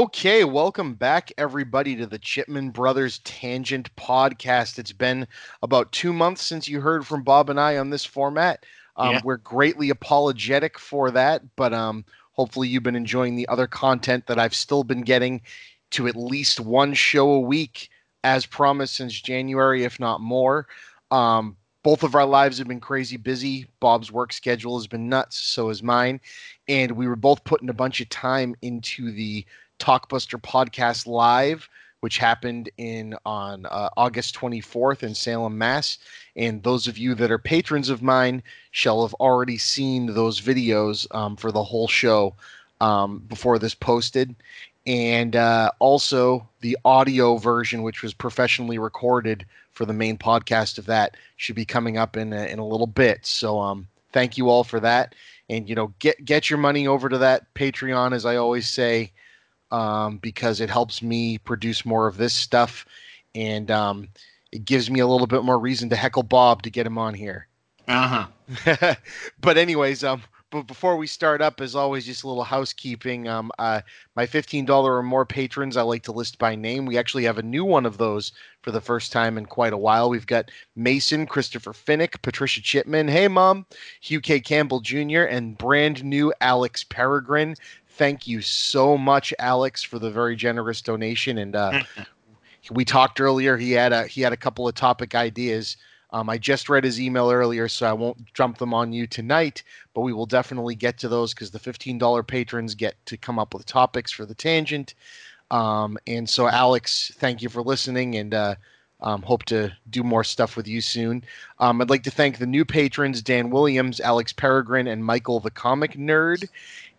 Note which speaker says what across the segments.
Speaker 1: Okay, welcome back, everybody, to the Chipman Brothers Tangent Podcast. It's been about two months since you heard from Bob and I on this format. Um,
Speaker 2: Yeah.
Speaker 1: We're greatly apologetic for that, but um, hopefully, you've been enjoying the other content that I've still been getting to at least one show a week, as promised since January, if not more. Um, both of our lives have been crazy busy. Bob's work schedule has been nuts, so has mine. And we were both putting a bunch of time into the Talkbuster podcast live, which happened in on uh, August 24th in Salem, Mass. And those of you that are patrons of mine shall have already seen those videos um, for the whole show um, before this posted. And uh, also the audio version, which was professionally recorded for the main podcast of that, should be coming up in a, in a little bit. So um, thank you all for that. And you know, get get your money over to that Patreon, as I always say um, because it helps me produce more of this stuff, and um, it gives me a little bit more reason to heckle Bob to get him on here.
Speaker 2: Uh huh.
Speaker 1: but anyways, um, but before we start up, as always, just a little housekeeping. Um, uh, my fifteen dollar or more patrons, I like to list by name. We actually have a new one of those for the first time in quite a while. We've got Mason, Christopher Finnick, Patricia Chipman, Hey Mom, Hugh K. Campbell Jr., and brand new Alex Peregrine. Thank you so much, Alex, for the very generous donation. And uh, we talked earlier. He had a he had a couple of topic ideas. Um, I just read his email earlier, so I won't jump them on you tonight. But we will definitely get to those because the fifteen dollar patrons get to come up with topics for the tangent. Um, and so, Alex, thank you for listening, and uh, um, hope to do more stuff with you soon. Um, I'd like to thank the new patrons: Dan Williams, Alex Peregrine, and Michael the Comic Nerd.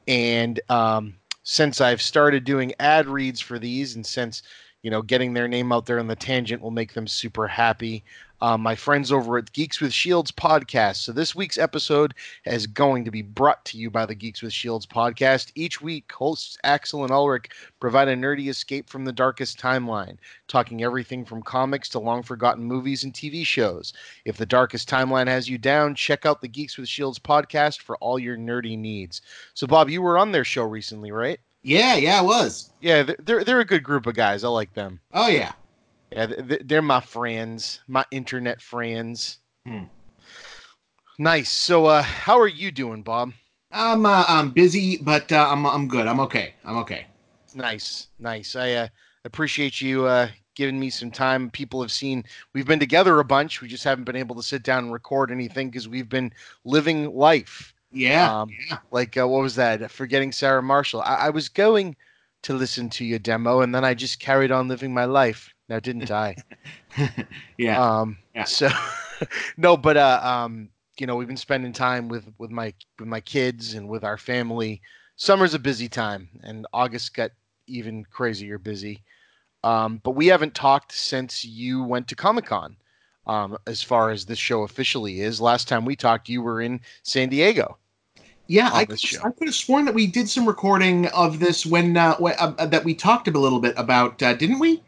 Speaker 1: And um, since I've started doing ad reads for these, and since you know getting their name out there on the tangent will make them super happy. Um, my friends over at Geeks with Shields podcast. So this week's episode is going to be brought to you by the Geeks with Shields podcast. Each week, hosts Axel and Ulrich provide a nerdy escape from the darkest timeline, talking everything from comics to long forgotten movies and TV shows. If the darkest timeline has you down, check out the Geeks with Shields podcast for all your nerdy needs. So, Bob, you were on their show recently, right?
Speaker 2: Yeah, yeah, I was.
Speaker 1: Yeah, they're they're a good group of guys. I like them.
Speaker 2: Oh yeah.
Speaker 1: Yeah, th- th- they're my friends, my internet friends.
Speaker 2: Hmm.
Speaker 1: Nice. So, uh, how are you doing, Bob?
Speaker 2: I'm uh, I'm busy, but uh, I'm I'm good. I'm okay. I'm okay.
Speaker 1: Nice, nice. I uh, appreciate you uh, giving me some time. People have seen we've been together a bunch. We just haven't been able to sit down and record anything because we've been living life.
Speaker 2: Yeah.
Speaker 1: Um,
Speaker 2: yeah.
Speaker 1: Like uh, what was that? Forgetting Sarah Marshall. I-, I was going to listen to your demo, and then I just carried on living my life. Now, didn't I?
Speaker 2: yeah.
Speaker 1: Um,
Speaker 2: Yeah.
Speaker 1: So, no, but uh, um, you know, we've been spending time with with my with my kids and with our family. Summer's a busy time, and August got even crazier busy. Um, but we haven't talked since you went to Comic Con. Um, as far as this show officially is, last time we talked, you were in San Diego.
Speaker 2: yeah. I, could-. I could have sworn that we did some recording of this when uh, when, uh, that we talked a little bit about, uh, didn't we?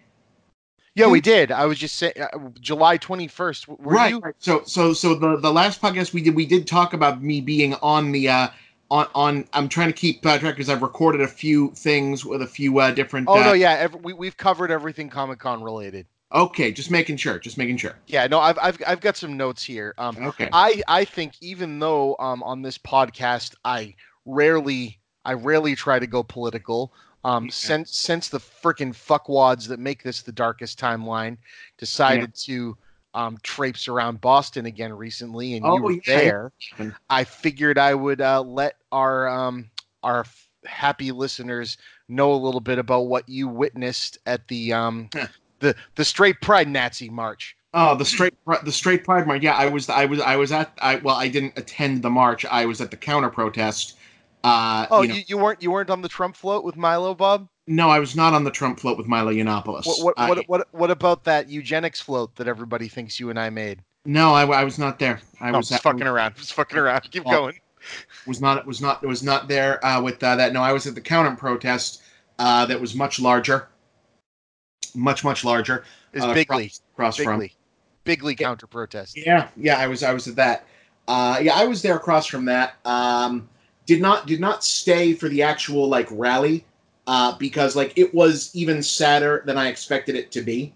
Speaker 1: Yeah, we did. I was just saying, uh, July twenty first.
Speaker 2: Right.
Speaker 1: you?
Speaker 2: So so so the the last podcast we did we did talk about me being on the uh on on I'm trying to keep uh, track because I've recorded a few things with a few uh, different.
Speaker 1: Oh
Speaker 2: uh,
Speaker 1: no, yeah. Every, we we've covered everything Comic Con related.
Speaker 2: Okay, just making sure. Just making sure.
Speaker 1: Yeah, no, I've I've I've got some notes here. Um,
Speaker 2: Okay.
Speaker 1: I I think even though um on this podcast I rarely I rarely try to go political. Um,
Speaker 2: Yeah.
Speaker 1: since since the freaking fuckwads that make this the darkest timeline decided to um traipse around Boston again recently, and
Speaker 2: Oh,
Speaker 1: you were
Speaker 2: yeah.
Speaker 1: there. I figured I would uh, let our um our f- happy listeners know a little bit about what you witnessed at the um the the straight pride Nazi march.
Speaker 2: Oh, the straight the straight pride march. Yeah, I was I was I was at I well I didn't attend the march. I was at the counter protest. Uh,
Speaker 1: Oh,
Speaker 2: you know,
Speaker 1: you, you weren't you weren't on the Trump float with Milo, Bob.
Speaker 2: no, I was not on the Trump float with Milo Yiannopoulos.
Speaker 1: What what,
Speaker 2: I-
Speaker 1: what what what about that eugenics float that everybody thinks you and I made?
Speaker 2: no, I, I was not there. I
Speaker 1: No,
Speaker 2: was
Speaker 1: just fucking around, just fucking around. Keep
Speaker 2: Oh.
Speaker 1: going.
Speaker 2: was not was not was not there uh, with uh, that. No, I was at the counter protest uh, that was much larger, much much larger.
Speaker 1: Is
Speaker 2: uh,
Speaker 1: bigly,
Speaker 2: across from
Speaker 1: bigly, bigly counter protest.
Speaker 2: Yeah, yeah, I was I was at that. Uh, yeah, I was there across from that. Um, did not did not stay for the actual like rally uh, because like it was even sadder than I expected it to be.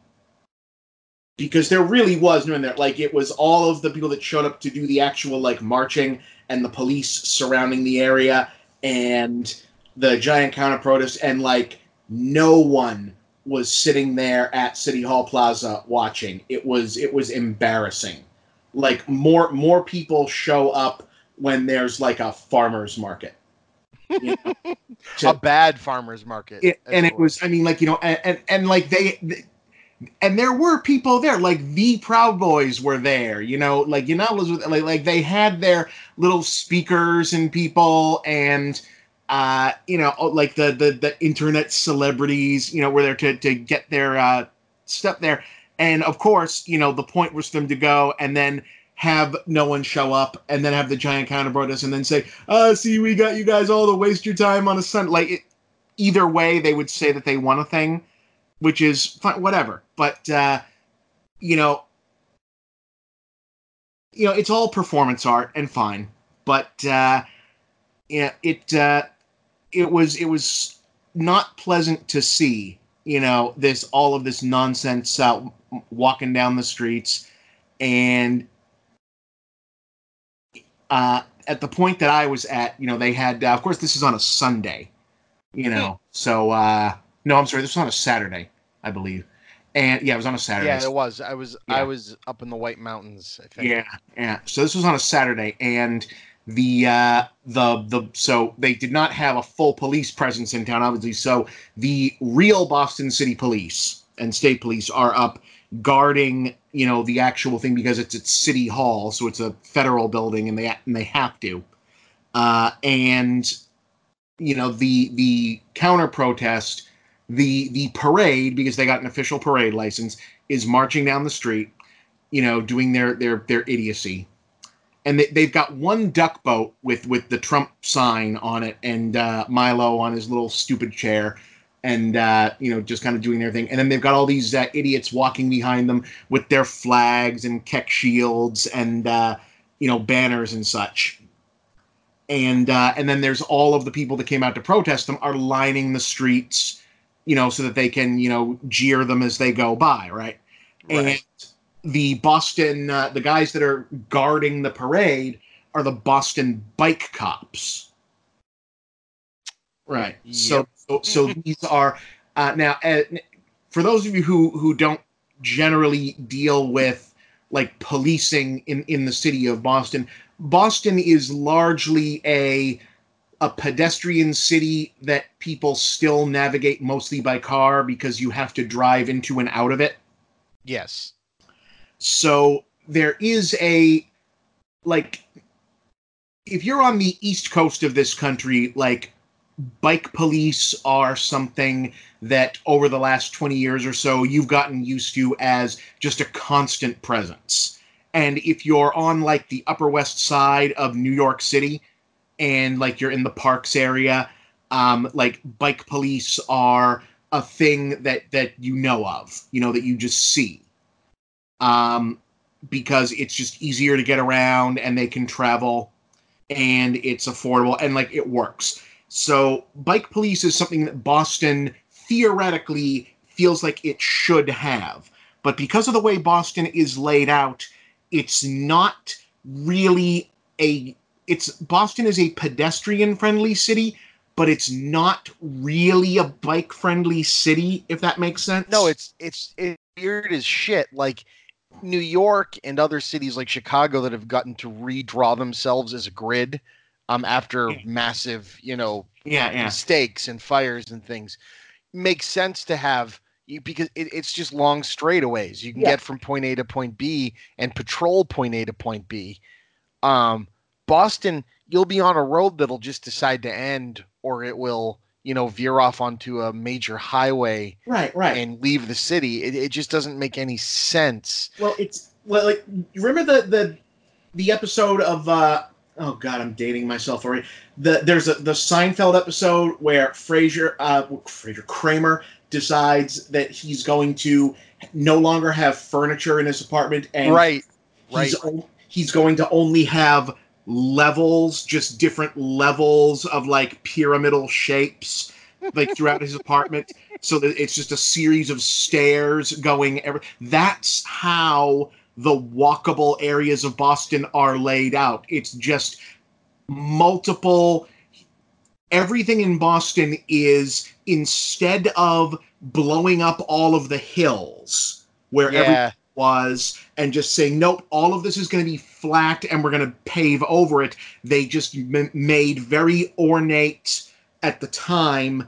Speaker 2: Because there really was no in there. Like it was all of the people that showed up to do the actual like marching and the police surrounding the area and the giant counter protest and like no one was sitting there at City Hall Plaza watching. It was it was embarrassing. Like more more people show up when there's like a farmers market.
Speaker 1: You know, to, a bad farmers market.
Speaker 2: It, and it was I mean like you know and and, and like they, they and there were people there, like the Proud Boys were there, you know, like you know, like, like they had their little speakers and people, and uh, you know, oh, like the the the internet celebrities, you know, were there to to get their uh, stuff there, and of course, you know, the point was for them to go and then have no one show up, and then have the giant counter protest, and then say, "Uh, see, we got you guys all to waste your time on a Sun." Like, it, either way, they would say that they won a thing which is fine, whatever. But uh, you know, you know, it's all performance art and fine. But uh, yeah, it uh, it was it was not pleasant to see. You know, this all of this nonsense walking down the streets, and uh, at the point that I was at, you know, they had. Uh, of course, this is on a Sunday. You know, so uh, no, I'm sorry. This was on a Saturday, I believe. And yeah, it was on a Saturday.
Speaker 1: Yeah, it was. I was yeah. I was up in the White Mountains. I think.
Speaker 2: Yeah, yeah. So this was on a Saturday, and the uh, the the so they did not have a full police presence in town, obviously. So the real Boston City Police and State Police are up guarding, you know, the actual thing because it's at City Hall, so it's a federal building, and they and they have to. Uh, and you know the the counter protest the the parade because they got an official parade license is marching down the street you know doing their their their idiocy and they, they've got one duck boat with with the trump sign on it and uh, milo on his little stupid chair and uh, you know just kind of doing their thing and then they've got all these uh, idiots walking behind them with their flags and Kek shields and uh, you know banners and such and uh, and then there's all of the people that came out to protest them are lining the streets you know, so that they can, you know, jeer them as they go by, right? right. And the Boston, uh, the guys that are guarding the parade are the Boston bike cops. Right. Yep. So, so, so these are uh, now uh, for those of you who who don't generally deal with like policing in in the city of Boston. Boston is largely a a pedestrian city that people still navigate mostly by car because you have to drive into and out of it.
Speaker 1: Yes.
Speaker 2: So there is a like if you're on the east coast of this country, like bike police are something that over the last 20 years or so you've gotten used to as just a constant presence. And if you're on like the upper west side of New York City, and like you're in the parks area, um, like bike police are a thing that that you know of, you know, that you just see. Um, because it's just easier to get around and they can travel and it's affordable and like it works. So bike police is something that Boston theoretically feels like it should have. But because of the way Boston is laid out, it's not really a it's Boston is a pedestrian friendly city, but it's not really a bike friendly city, if that makes sense.
Speaker 1: No, it's it's it's weird as shit. Like New York and other cities like Chicago that have gotten to redraw themselves as a grid um after yeah. massive, you know,
Speaker 2: yeah, yeah.
Speaker 1: mistakes and fires and things. Makes sense to have because it, it's just long straightaways. You can yeah. get from point A to point B and patrol point A to point B. Um, Boston, you'll be on a road that'll just decide to end, or it will, you know, veer off onto a major highway,
Speaker 2: right, right,
Speaker 1: and leave the city. It, it just doesn't make any sense.
Speaker 2: Well, it's well, like remember the the the episode of uh oh god, I'm dating myself already. The there's a the Seinfeld episode where Frasier, uh, Frasier Kramer decides that he's going to no longer have furniture in his apartment, and
Speaker 1: right, right.
Speaker 2: He's, he's going to only have levels, just different levels of like pyramidal shapes like throughout his apartment, so that it's just a series of stairs going. Every that's how the walkable areas of Boston are laid out. It's just multiple. Everything in Boston is instead of blowing up all of the hills where
Speaker 1: Yeah.
Speaker 2: everything was and just saying nope all of this is going to be flat and we're going to pave over it they just m- made very ornate at the time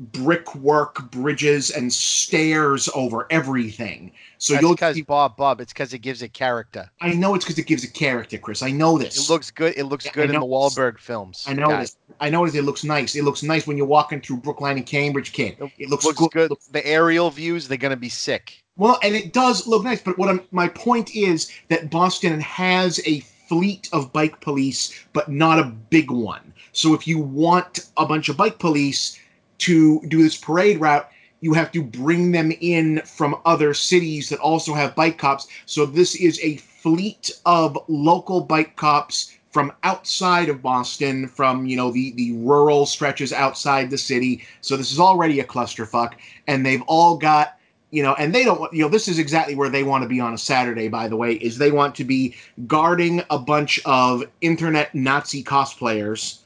Speaker 2: brickwork bridges and stairs over everything so
Speaker 1: That's
Speaker 2: you'll
Speaker 1: because
Speaker 2: see,
Speaker 1: Bob Bob. It's because it gives it character.
Speaker 2: i know it's because it gives a character chris i know this
Speaker 1: It looks good. It looks
Speaker 2: Yeah,
Speaker 1: good in the Wahlberg films.
Speaker 2: i know
Speaker 1: guys.
Speaker 2: this i know this it looks nice it looks nice when you're walking through brookline and cambridge kid it looks,
Speaker 1: looks
Speaker 2: good,
Speaker 1: good.
Speaker 2: Looks-
Speaker 1: The aerial views, they're gonna be sick.
Speaker 2: Well, and it does look nice, but what I'm, my point is that Boston has a fleet of bike police, but not a big one. So if you want a bunch of bike police to do this parade route, you have to bring them in from other cities that also have bike cops. So this is a fleet of local bike cops from outside of Boston, from you know the the rural stretches outside the city. So this is already a clusterfuck, and they've all got you know, and they don't you know, this is exactly where they want to be on a Saturday, by the way, is they want to be guarding a bunch of internet Nazi cosplayers,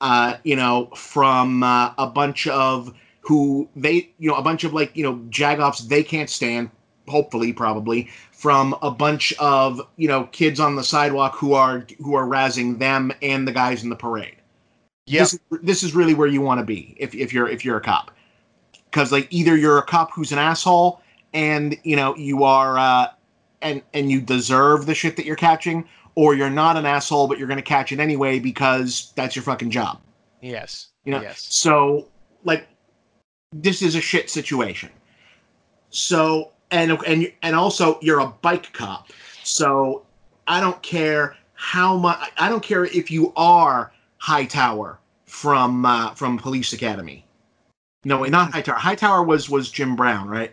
Speaker 2: uh, you know, from uh, a bunch of who they, you know, a bunch of like, you know, jagoffs they can't stand, hopefully, probably, from a bunch of, you know, kids on the sidewalk who are, who are razzing them and the guys in the parade
Speaker 1: Yep.
Speaker 2: this, is- this is really where you want to be if, if you're if you're a cop because like either you're a cop who's an asshole and you know you are uh and and you deserve the shit that you're catching or you're not an asshole but you're going to catch it anyway because that's your fucking job
Speaker 1: yes.
Speaker 2: you know
Speaker 1: Yes.
Speaker 2: so like this is a shit situation so and and and also you're a bike cop so i don't care how much i don't care if you are hightower from uh, from police academy no not hightower hightower was was jim brown right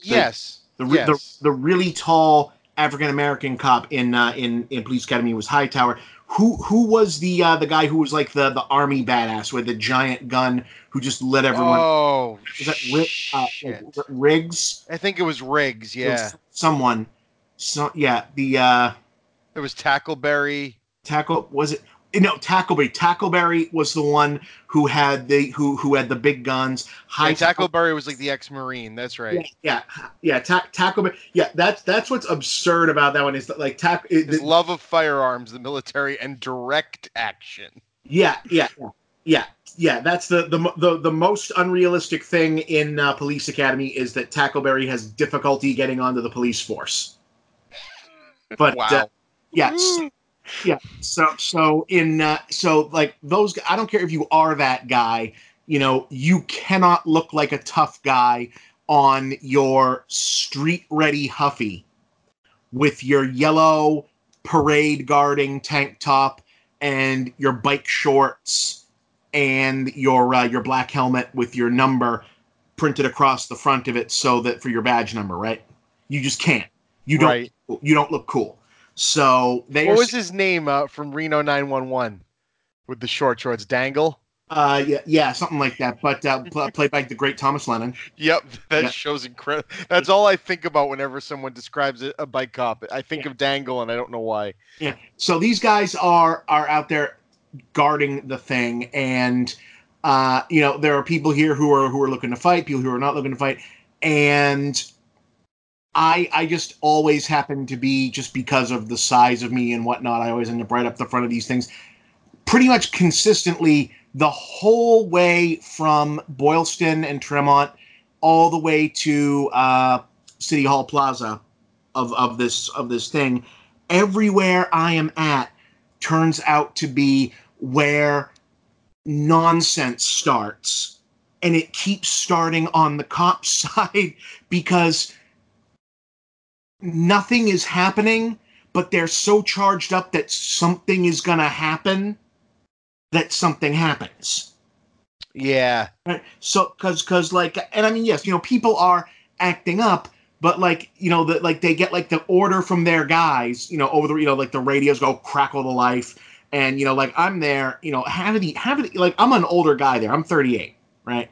Speaker 1: Yes.
Speaker 2: the re-
Speaker 1: yes.
Speaker 2: the, the really tall African American cop in uh, in in Police Academy was Hightower. Who who was the uh, the guy who was like the the army badass with the giant gun who just let everyone?
Speaker 1: oh,
Speaker 2: was that uh, like, Riggs?
Speaker 1: I think it was Riggs.
Speaker 2: It was
Speaker 1: Yeah.
Speaker 2: someone. So yeah, the uh,
Speaker 1: It was Tackleberry.
Speaker 2: tackle was it? No, Tackleberry. Tackleberry was the one who had the who who had the big guns.
Speaker 1: Yeah,
Speaker 2: Hightower-
Speaker 1: Tackleberry was like the ex-marine. That's right.
Speaker 2: Yeah, yeah, yeah. Ta- Tackleberry. Yeah, that's that's what's absurd about that one is that like tack. it-
Speaker 1: His
Speaker 2: the-
Speaker 1: love of firearms, the military, and direct action.
Speaker 2: Yeah, yeah, yeah, yeah, yeah. That's the the the, the most unrealistic thing in uh, Police Academy is that Tackleberry has difficulty getting onto the police force. But
Speaker 1: Wow.
Speaker 2: uh, yes, yeah. So so in uh, so like those, I don't care if you are that guy. You know, you cannot look like a tough guy on your street ready Huffy with your yellow parade guarding tank top and your bike shorts and your uh, your black helmet with your number printed across the front of it so that for your badge number, right? You just can't. You don't.
Speaker 1: right.
Speaker 2: You don't look cool. So they
Speaker 1: What was his name uh, from Reno 911 with the short shorts? Dangle.
Speaker 2: uh, yeah, yeah, something like that. But uh, pl- played by the great Thomas Lennon.
Speaker 1: Yep, that
Speaker 2: Yeah.
Speaker 1: show's incredible. That's all I think about whenever someone describes a, a bike cop. I think of Dangle, and I don't know why.
Speaker 2: Yeah. So these guys are are out there guarding the thing, and uh, you know there are people here who are who are looking to fight, people who are not looking to fight, and I I just always happen to be just because of the size of me and whatnot. I always end up right up the front of these things, pretty much consistently the whole way from Boylston and Tremont all the way to uh, City Hall Plaza of of this of this thing everywhere I am at turns out to be where nonsense starts. And it keeps starting on the cop side because nothing is happening, but they're so charged up that something is going to happen that something happens.
Speaker 1: Yeah,
Speaker 2: Right. So, because, because, like, and I mean, yes, you know, people are acting up, but like, you know, that like they get like the order from their guys, you know, over the, you know, like the radios go crackle the life, and you know, like I'm there, you know, have it, have it, like I'm an older guy there. I'm 38. right?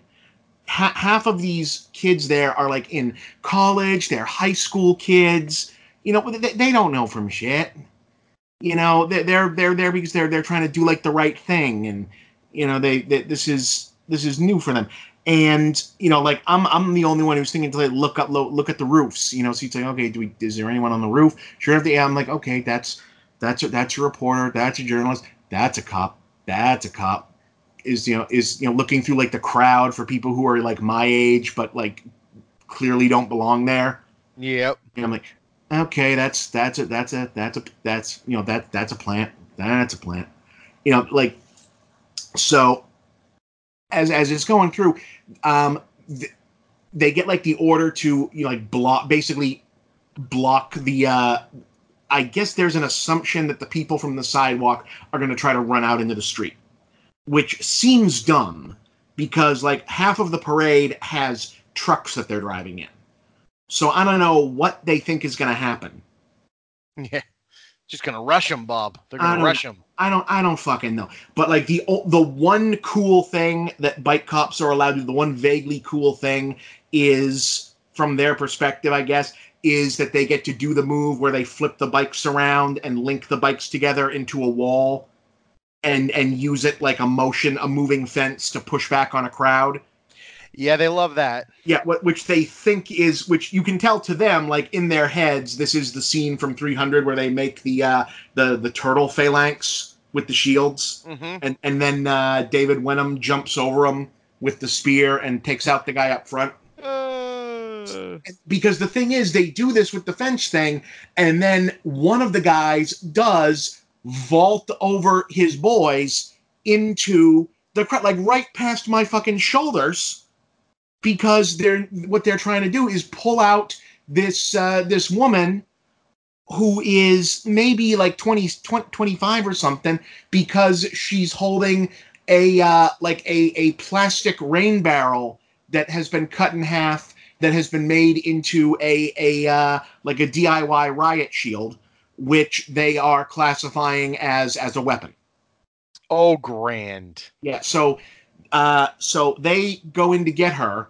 Speaker 2: Ha- half of these kids there are like in college, they're high school kids. You know, they, they don't know from shit. You know, they're they're they're there because they're they're trying to do like the right thing, and you know, they, they this is this is new for them. And you know, like I'm I'm the only one who's thinking to like, look up look, look at the roofs. You know, so you say, okay, do we is there anyone on the roof? Sure enough, yeah, I'm like, okay, that's that's a, that's a reporter, that's a journalist, that's a cop, that's a cop. Is you know is you know looking through like the crowd for people who are like my age but like clearly don't belong there.
Speaker 1: Yep.
Speaker 2: And I'm like, okay, that's that's a that's a that's a that's you know that that's a plant. That's a plant. You know, like so as as it's going through, um, th- they get like the order to you know, like block basically block the. Uh, I guess there's an assumption that the people from the sidewalk are going to try to run out into the street, which seems dumb because like half of the parade has trucks that they're driving in. So I don't know what they think is going to happen.
Speaker 1: Yeah. Just gonna rush them, Bob. They're gonna rush them.
Speaker 2: I don't I don't fucking know. But like the the one cool thing that bike cops are allowed to do, the one vaguely cool thing is from their perspective, I guess, is that they get to do the move where they flip the bikes around and link the bikes together into a wall and and use it like a motion, a moving fence to push back on a crowd.
Speaker 1: Yeah, they love that.
Speaker 2: Yeah, what which they think is which you can tell to them like in their heads this is the scene from 300 where they make the uh the the turtle phalanx with the shields
Speaker 1: hmm
Speaker 2: and and then uh, David Wenham jumps over him with the spear and takes out the guy up front.
Speaker 1: Uh,
Speaker 2: Because the thing is, they do this with the fence thing, and then one of the guys does vault over his boys into the crowd, like right past my fucking shoulders, because they're what they're trying to do is pull out this uh, this woman who is maybe like 20, 20 25 or something because she's holding a uh, like a, a plastic rain barrel that has been cut in half that has been made into a a uh, like a DIY riot shield which they are classifying as as a weapon.
Speaker 1: oh, grand.
Speaker 2: Yeah, so uh so they go in to get her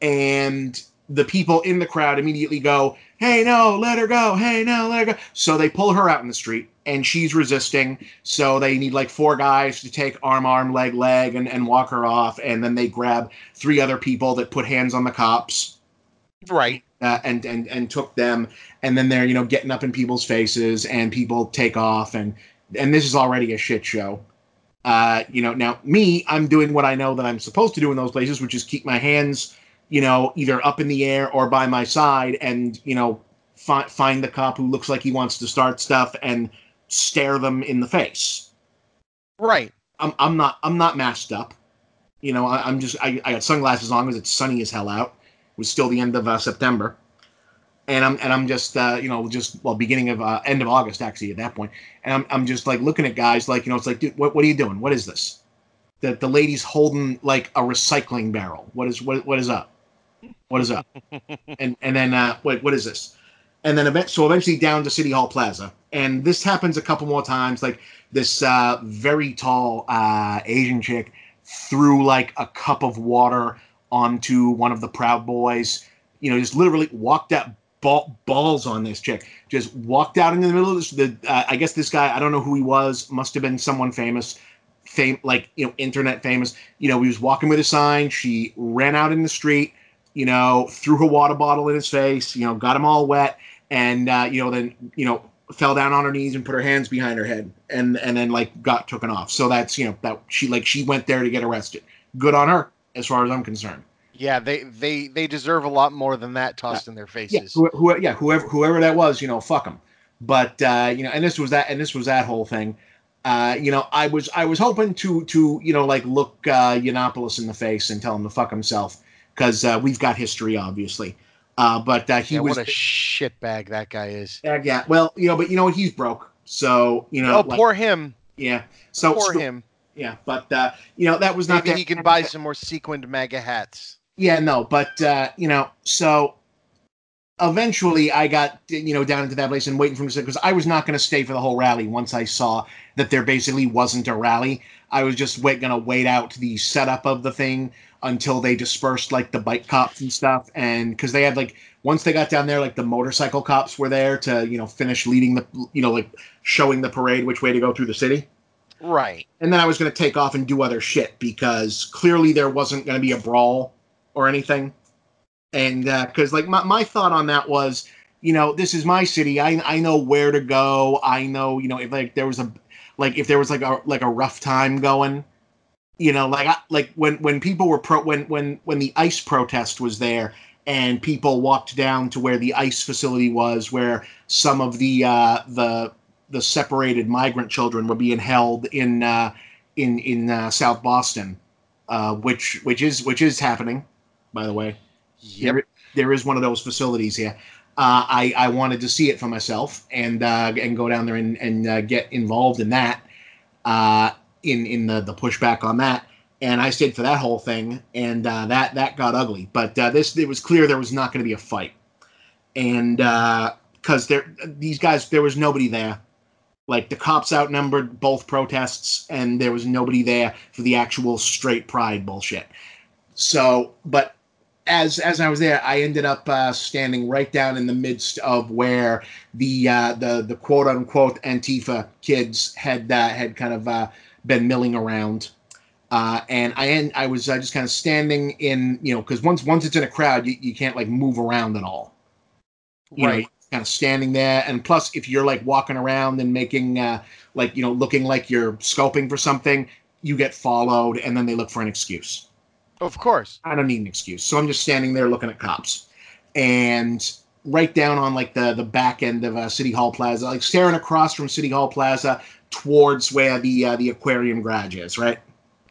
Speaker 2: and the people in the crowd immediately go, "Hey, no, let her go. Hey, no, let her go." So they pull her out in the street and she's resisting. So they need like four guys to take arm arm leg leg and and walk her off and then they grab three other people that put hands on the cops
Speaker 1: Right.
Speaker 2: uh, and and and took them and then they're you know getting up in people's faces and people take off and and this is already a shit show uh you know now me i'm doing what i know that i'm supposed to do in those places which is keep my hands you know either up in the air or by my side and you know fi- find the cop who looks like he wants to start stuff and stare them in the face
Speaker 1: Right.
Speaker 2: i'm, I'm not i'm not masked up you know I, i'm just I, I got sunglasses on because it's sunny as hell out was still the end of uh, september and I'm and I'm just uh, you know just well beginning of uh, end of August actually at that point, and I'm I'm just like looking at guys like you know it's like dude what what are you doing? What is this? That the lady's holding like a recycling barrel. What is what what is up? What is up? and and then uh, what what is this? And then event, so eventually down to City Hall Plaza, and this happens a couple more times. Like this uh, very tall uh, Asian chick threw like a cup of water onto one of the Proud Boys. You know, just literally walked out ball, balls on this chick. Just walked out into the middle of this. The uh, I guess this guy I don't know who he was. Must have been someone famous, fame like you know internet famous. You know he was walking with a sign. She ran out in the street. You know threw her water bottle in his face. You know got him all wet, and uh, you know then you know fell down on her knees and put her hands behind her head, and and then like got taken off. So that's you know that she like she went there to get arrested. Good on her as far as I'm concerned.
Speaker 1: Yeah, they they they deserve a lot more than that tossed in their
Speaker 2: yeah,
Speaker 1: faces.
Speaker 2: who, who, yeah, whoever whoever that was, you know, fuck them. But uh, you know, and this was that, and this was that whole thing. Uh, you know, I was I was hoping to to you know like look uh, Yiannopoulos in the face and tell him to fuck himself because uh, we've got history, obviously. Uh, but uh, he
Speaker 1: yeah,
Speaker 2: was
Speaker 1: what a shitbag that guy is.
Speaker 2: uh, yeah. Well, you know, but you know what? He's broke, so you know.
Speaker 1: oh,
Speaker 2: like,
Speaker 1: poor him.
Speaker 2: yeah. So,
Speaker 1: Poor
Speaker 2: so-
Speaker 1: him.
Speaker 2: Yeah, but uh, you know that was not
Speaker 1: Maybe
Speaker 2: that-
Speaker 1: he can buy some more sequined MAGA hats.
Speaker 2: Yeah, no, but uh, you know, so eventually I got you know down into that place and waiting for him to because I was not going to stay for the whole rally once I saw that there basically wasn't a rally. I was just wait, gonna wait out the setup of the thing until they dispersed like the bike cops and stuff, and because they had like once they got down there, like the motorcycle cops were there to you know finish leading the you know like showing the parade which way to go through the city.
Speaker 1: Right.
Speaker 2: And then I was gonna take off and do other shit because clearly there wasn't gonna be a brawl or anything. And because uh, like my, my thought on that was you know this is my city. I i know where to go. I know you know if like there was a like if there was like a like a rough time going you know like I, like when when people were pro when when when the ICE protest was there and people walked down to where the ICE facility was where some of the uh the the separated migrant children were being held in uh in in uh, south boston uh which which is which is happening by the way
Speaker 1: Yep.
Speaker 2: there, there is one of those facilities here. Uh, I, I wanted to see it for myself and uh, and go down there and, and uh, get involved in that uh, in in the, the pushback on that. And I stayed for that whole thing, and uh, that that got ugly. But uh, this it was clear there was not going to be a fight, and because there these guys there was nobody there. Like the cops outnumbered both protests, and there was nobody there for the actual straight pride bullshit. So, but as as I was there, I ended up uh, standing right down in the midst of where the uh, the the quote unquote Antifa kids had uh, had kind of uh, been milling around, uh, and I en- I was uh, just kind of standing in you know because once once it's in a crowd, you, you can't like move around at all. You
Speaker 1: right.
Speaker 2: know, kind of standing there, and plus if you're like walking around and making uh, like you know looking like you're scoping for something, you get followed, and then they look for an excuse.
Speaker 1: Of course.
Speaker 2: I don't need an excuse. So I'm just standing there looking at cops. And right down on like the the back end of uh, City Hall Plaza, like staring across from City Hall Plaza towards where the uh, the aquarium garage is, right?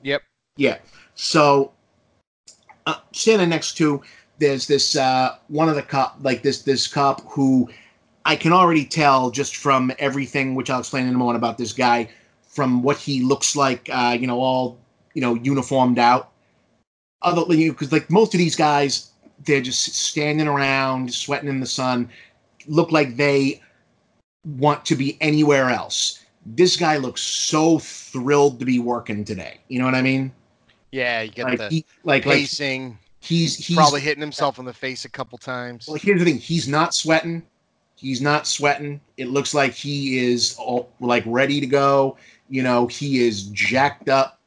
Speaker 1: Yep.
Speaker 2: Yeah. So uh, standing next to there's this uh, one of the cop like this this cop who I can already tell just from everything which I'll explain in a moment about this guy from what he looks like, uh, you know, all you know uniformed out. Other because like most of these guys they're just standing around sweating in the sun look like they want to be anywhere else. This guy looks so thrilled to be working today. You know what i mean?
Speaker 1: Yeah you get
Speaker 2: like
Speaker 1: the
Speaker 2: he, like
Speaker 1: pacing.
Speaker 2: like he's he's
Speaker 1: probably hitting himself in the face a couple times.
Speaker 2: Well here's the thing. He's not sweating. He's not sweating. It looks like he is all, like ready to go. You know he is jacked up.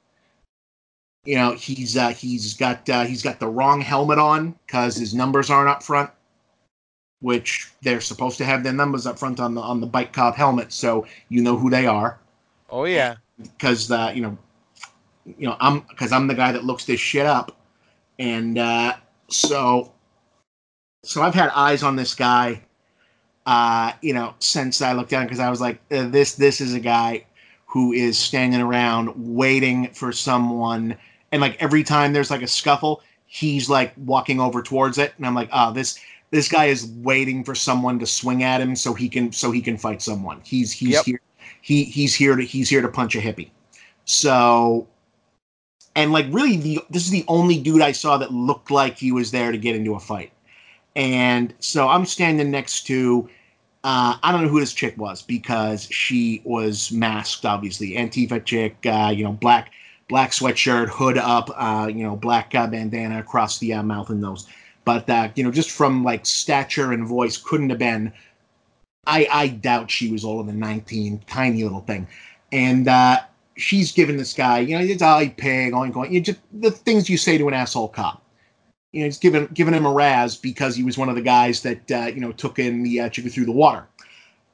Speaker 2: You know he's uh, he's got uh, he's got the wrong helmet on because his numbers aren't up front, which they're supposed to have their numbers up front on the on the bike cop helmet, so you know who they are.
Speaker 1: Oh yeah,
Speaker 2: because uh, you know, you know I'm because I'm the guy that looks this shit up, and uh, so so I've had eyes on this guy, uh, you know, since I looked down because I was like, uh, this this is a guy who is standing around waiting for someone and like every time there's like a scuffle, he's like walking over towards it, and I'm like, oh, this this guy is waiting for someone to swing at him so he can so he can fight someone. He's he's yep. here he he's here to he's here to punch a hippie. So and like really the this is the only dude I saw that looked like he was there to get into a fight. And so I'm standing next to uh, I don't know who this chick was because she was masked, obviously. Antifa chick, uh, you know, black black sweatshirt, hood up, uh, you know, black uh, bandana across the uh, mouth and nose. But uh, you know, just from like stature and voice, couldn't have been. I I doubt she was older than nineteen, tiny little thing, and uh, she's giving this guy, you know, it's I pig, going going, you just the things you say to an asshole cop. You know, he's giving giving him a razz because he was one of the guys that uh, you know took in the uh, chicken through the water,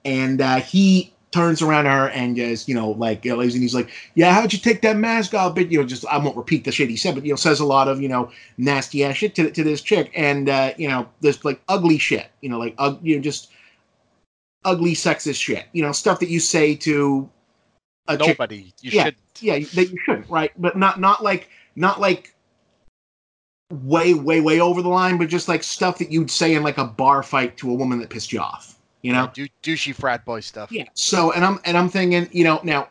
Speaker 2: and uh, he turns around her and just, you know, like, and he's like, yeah, how'd you take that mask off? But, you know, just, I won't repeat the shit he said, but, you know, says a lot of, you know, nasty ass shit to, to this chick. And, uh, you know, this like ugly shit, you know, like, uh, you know, just ugly sexist shit, you know, stuff that you say to
Speaker 1: a nobody. Chick. You
Speaker 2: yeah,
Speaker 1: should.
Speaker 2: Yeah, that you shouldn't, right? But not, not like, not like, way way way over the line but just like stuff that you'd say in like a bar fight to a woman that pissed you off you know,
Speaker 1: yeah, douchey frat boy stuff.
Speaker 2: Yeah. So, and I'm and I'm thinking, you know, now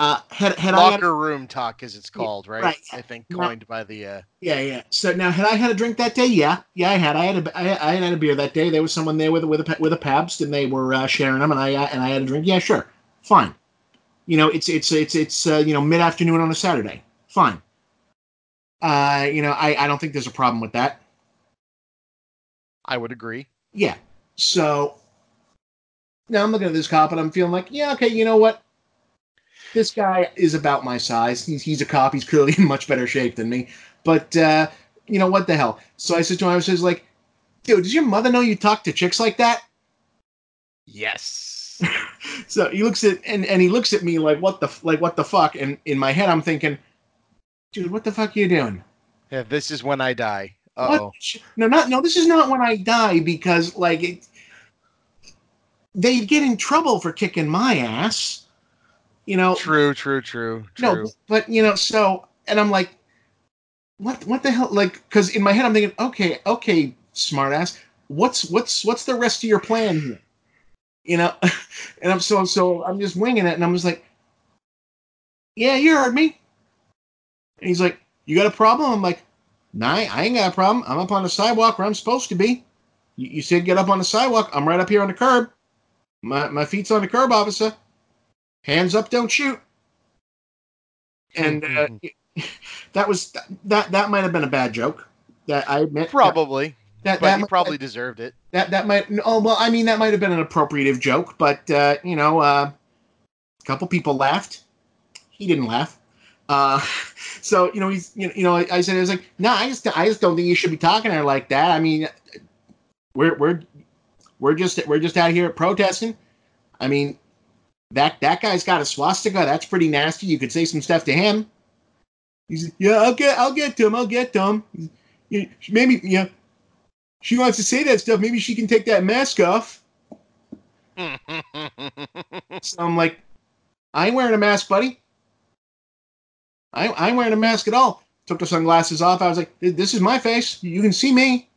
Speaker 2: Uh, had had I had,
Speaker 1: Locker room talk, as it's called, right?
Speaker 2: right.
Speaker 1: I think coined by the. Uh,
Speaker 2: yeah, yeah. So now, had I had a drink that day? Yeah, yeah, I had. I had a, I, I had had a beer that day. There was someone there with a- with a with a Pabst, and they were uh, sharing them, and I uh, and I had a drink. Yeah, sure, fine. You know, it's it's it's it's uh, you know mid afternoon on a Saturday. Fine. Uh, you know, I I don't think there's a problem with that.
Speaker 1: I would agree.
Speaker 2: Yeah. So now I'm looking at this cop and I'm feeling like, yeah, okay, you know what? This guy is about my size. He's, he's a cop. He's clearly in much better shape than me. But uh, you know what the hell? So I said to him, I was just like, dude, does your mother know you talk to chicks like that?
Speaker 1: Yes.
Speaker 2: So he looks at and, and he looks at me like what the like what the fuck? And in my head I'm thinking, dude, what the fuck are you doing?
Speaker 1: yeah, this is when I die. Oh.
Speaker 2: No, not no. This is not when I die because like it, they get in trouble for kicking my ass. You know.
Speaker 1: True, true, true,
Speaker 2: No,
Speaker 1: true.
Speaker 2: but you know, so and I'm like, what? What the hell? Like, because in my head I'm thinking, okay, okay, smartass, what's what's what's the rest of your plan here? You know, and I'm so so I'm just winging it, and I'm just like, yeah, you heard me. And he's like, you got a problem? I'm like, nah, I ain't got a problem. I'm up on the sidewalk where I'm supposed to be. You, you said get up on the sidewalk. I'm right up here on the curb. My my feet's on the curb, officer. Hands up, don't shoot. And uh, that was that that might have been a bad joke. That I admit.
Speaker 1: Probably,
Speaker 2: that,
Speaker 1: but
Speaker 2: that,
Speaker 1: you
Speaker 2: might-
Speaker 1: probably deserved it.
Speaker 2: That that might oh well I mean that might have been an appropriative joke, but uh, you know uh, a couple people laughed. He didn't laugh. Uh, so you know he's you know, you know I, said I was like no I just I just don't think you should be talking to her like that. I mean we're we're we're just we're just out here protesting. I mean that that guy's got a swastika. That's pretty nasty. You could say some stuff to him. He's yeah I'll get I'll get to him. I'll get to him. Maybe yeah she wants to say that stuff. Maybe she can take that mask off. So I'm like, I ain't wearing a mask, buddy. I, I ain't wearing a mask at all. Took the sunglasses off. I was like, this is my face. You can see me.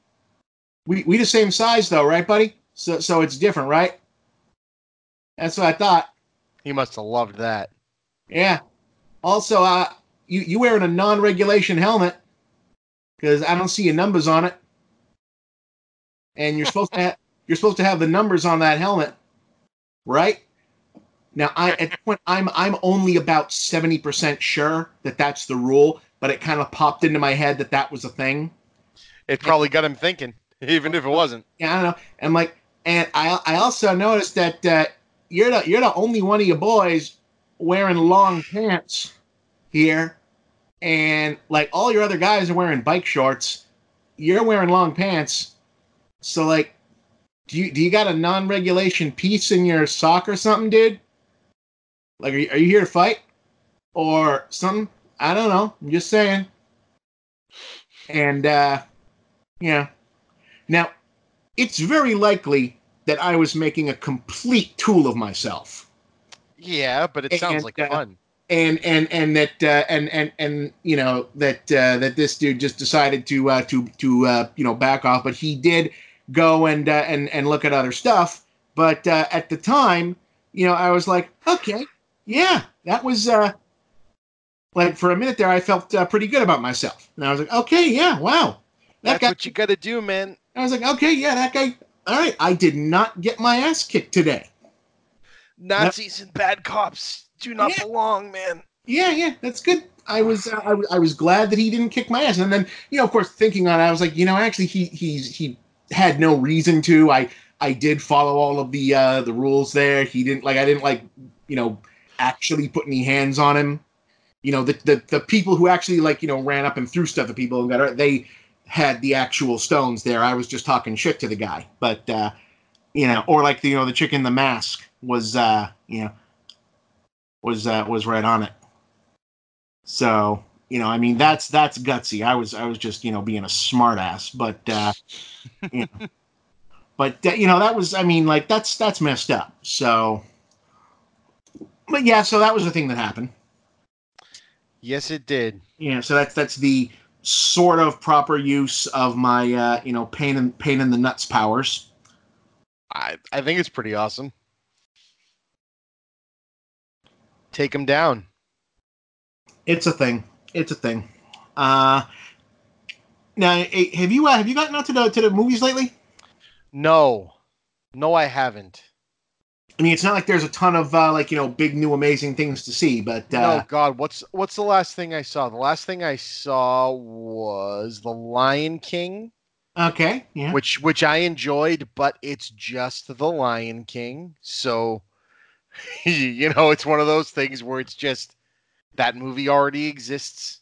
Speaker 2: We we the same size though, right, buddy? So so it's different, right? That's what I thought.
Speaker 1: he must have loved that.
Speaker 2: Yeah. Also, uh, you you wearing a non-regulation helmet because I don't see your numbers on it, and you're supposed to have you're supposed to have the numbers on that helmet, right? Now, I at this point I'm I'm only about seventy percent sure that that's the rule, but it kind of popped into my head that that was a thing.
Speaker 1: It probably got him thinking, even if it wasn't.
Speaker 2: Yeah, I don't know. And like, and I I also noticed that uh, you're the you're the only one of your boys wearing long pants here, and like all your other guys are wearing bike shorts. You're wearing long pants, so like, do you do you got a non-regulation piece in your sock or something, dude? Like, are you, are you here to fight or something? I don't know. I'm just saying. And uh, yeah. Now, it's very likely that I was making a complete tool of myself,
Speaker 1: Yeah, but it sounds
Speaker 2: And,
Speaker 1: like
Speaker 2: uh,
Speaker 1: fun.
Speaker 2: and and and that uh, and and and you know that uh, that this dude just decided to uh, to to uh, you know back off, but he did go and uh, and and look at other stuff. But uh, at the time, you know, I was like, okay, yeah, that was uh, like for a minute there, I felt uh, pretty good about myself, and I was like, okay, yeah, wow, that
Speaker 1: That's
Speaker 2: guy
Speaker 1: what you got to do, man.
Speaker 2: I was like, okay, yeah, that guy. All right, I did not get my ass kicked today.
Speaker 1: Nazis and bad cops do not
Speaker 2: Yeah.
Speaker 1: belong, man.
Speaker 2: Yeah, yeah, that's good. I was, uh, I, was- I was glad that he didn't kick my ass. And then, you know, of course, thinking on it, I was like, you know, actually, he he's he had no reason to. I I did follow all of the uh, the rules there. He didn't like, I didn't like, you know, actually put any hands on him. You know, the the, the people who actually like, you know, ran up and threw stuff at people and got they had the actual stones there. I was just talking shit to the guy, but uh, you know, or like the you know the chick in the mask was uh, you know was uh, was right on it. So you know, I mean, that's that's gutsy. I was I was just you know being a smartass, but uh, you know, but uh, you know that was I mean like that's that's messed up. So, but yeah, so that was the thing that happened.
Speaker 1: Yes, it did.
Speaker 2: Yeah, so that's that's the sort of proper use of my uh, you know pain and pain in the nuts powers.
Speaker 1: I I think it's pretty awesome. take him down.
Speaker 2: It's a thing. It's a thing. Uh, now, eh, have you uh, have you gotten out to the to the movies lately?
Speaker 1: No, no, I haven't.
Speaker 2: I mean, it's not like there's a ton of uh, like you know big new amazing things to see, but uh,
Speaker 1: no, God, what's what's the last thing I saw? The last thing I saw was The Lion King,
Speaker 2: okay, yeah,
Speaker 1: which which I enjoyed, but it's just The Lion King, so you know it's one of those things where it's just that movie already exists.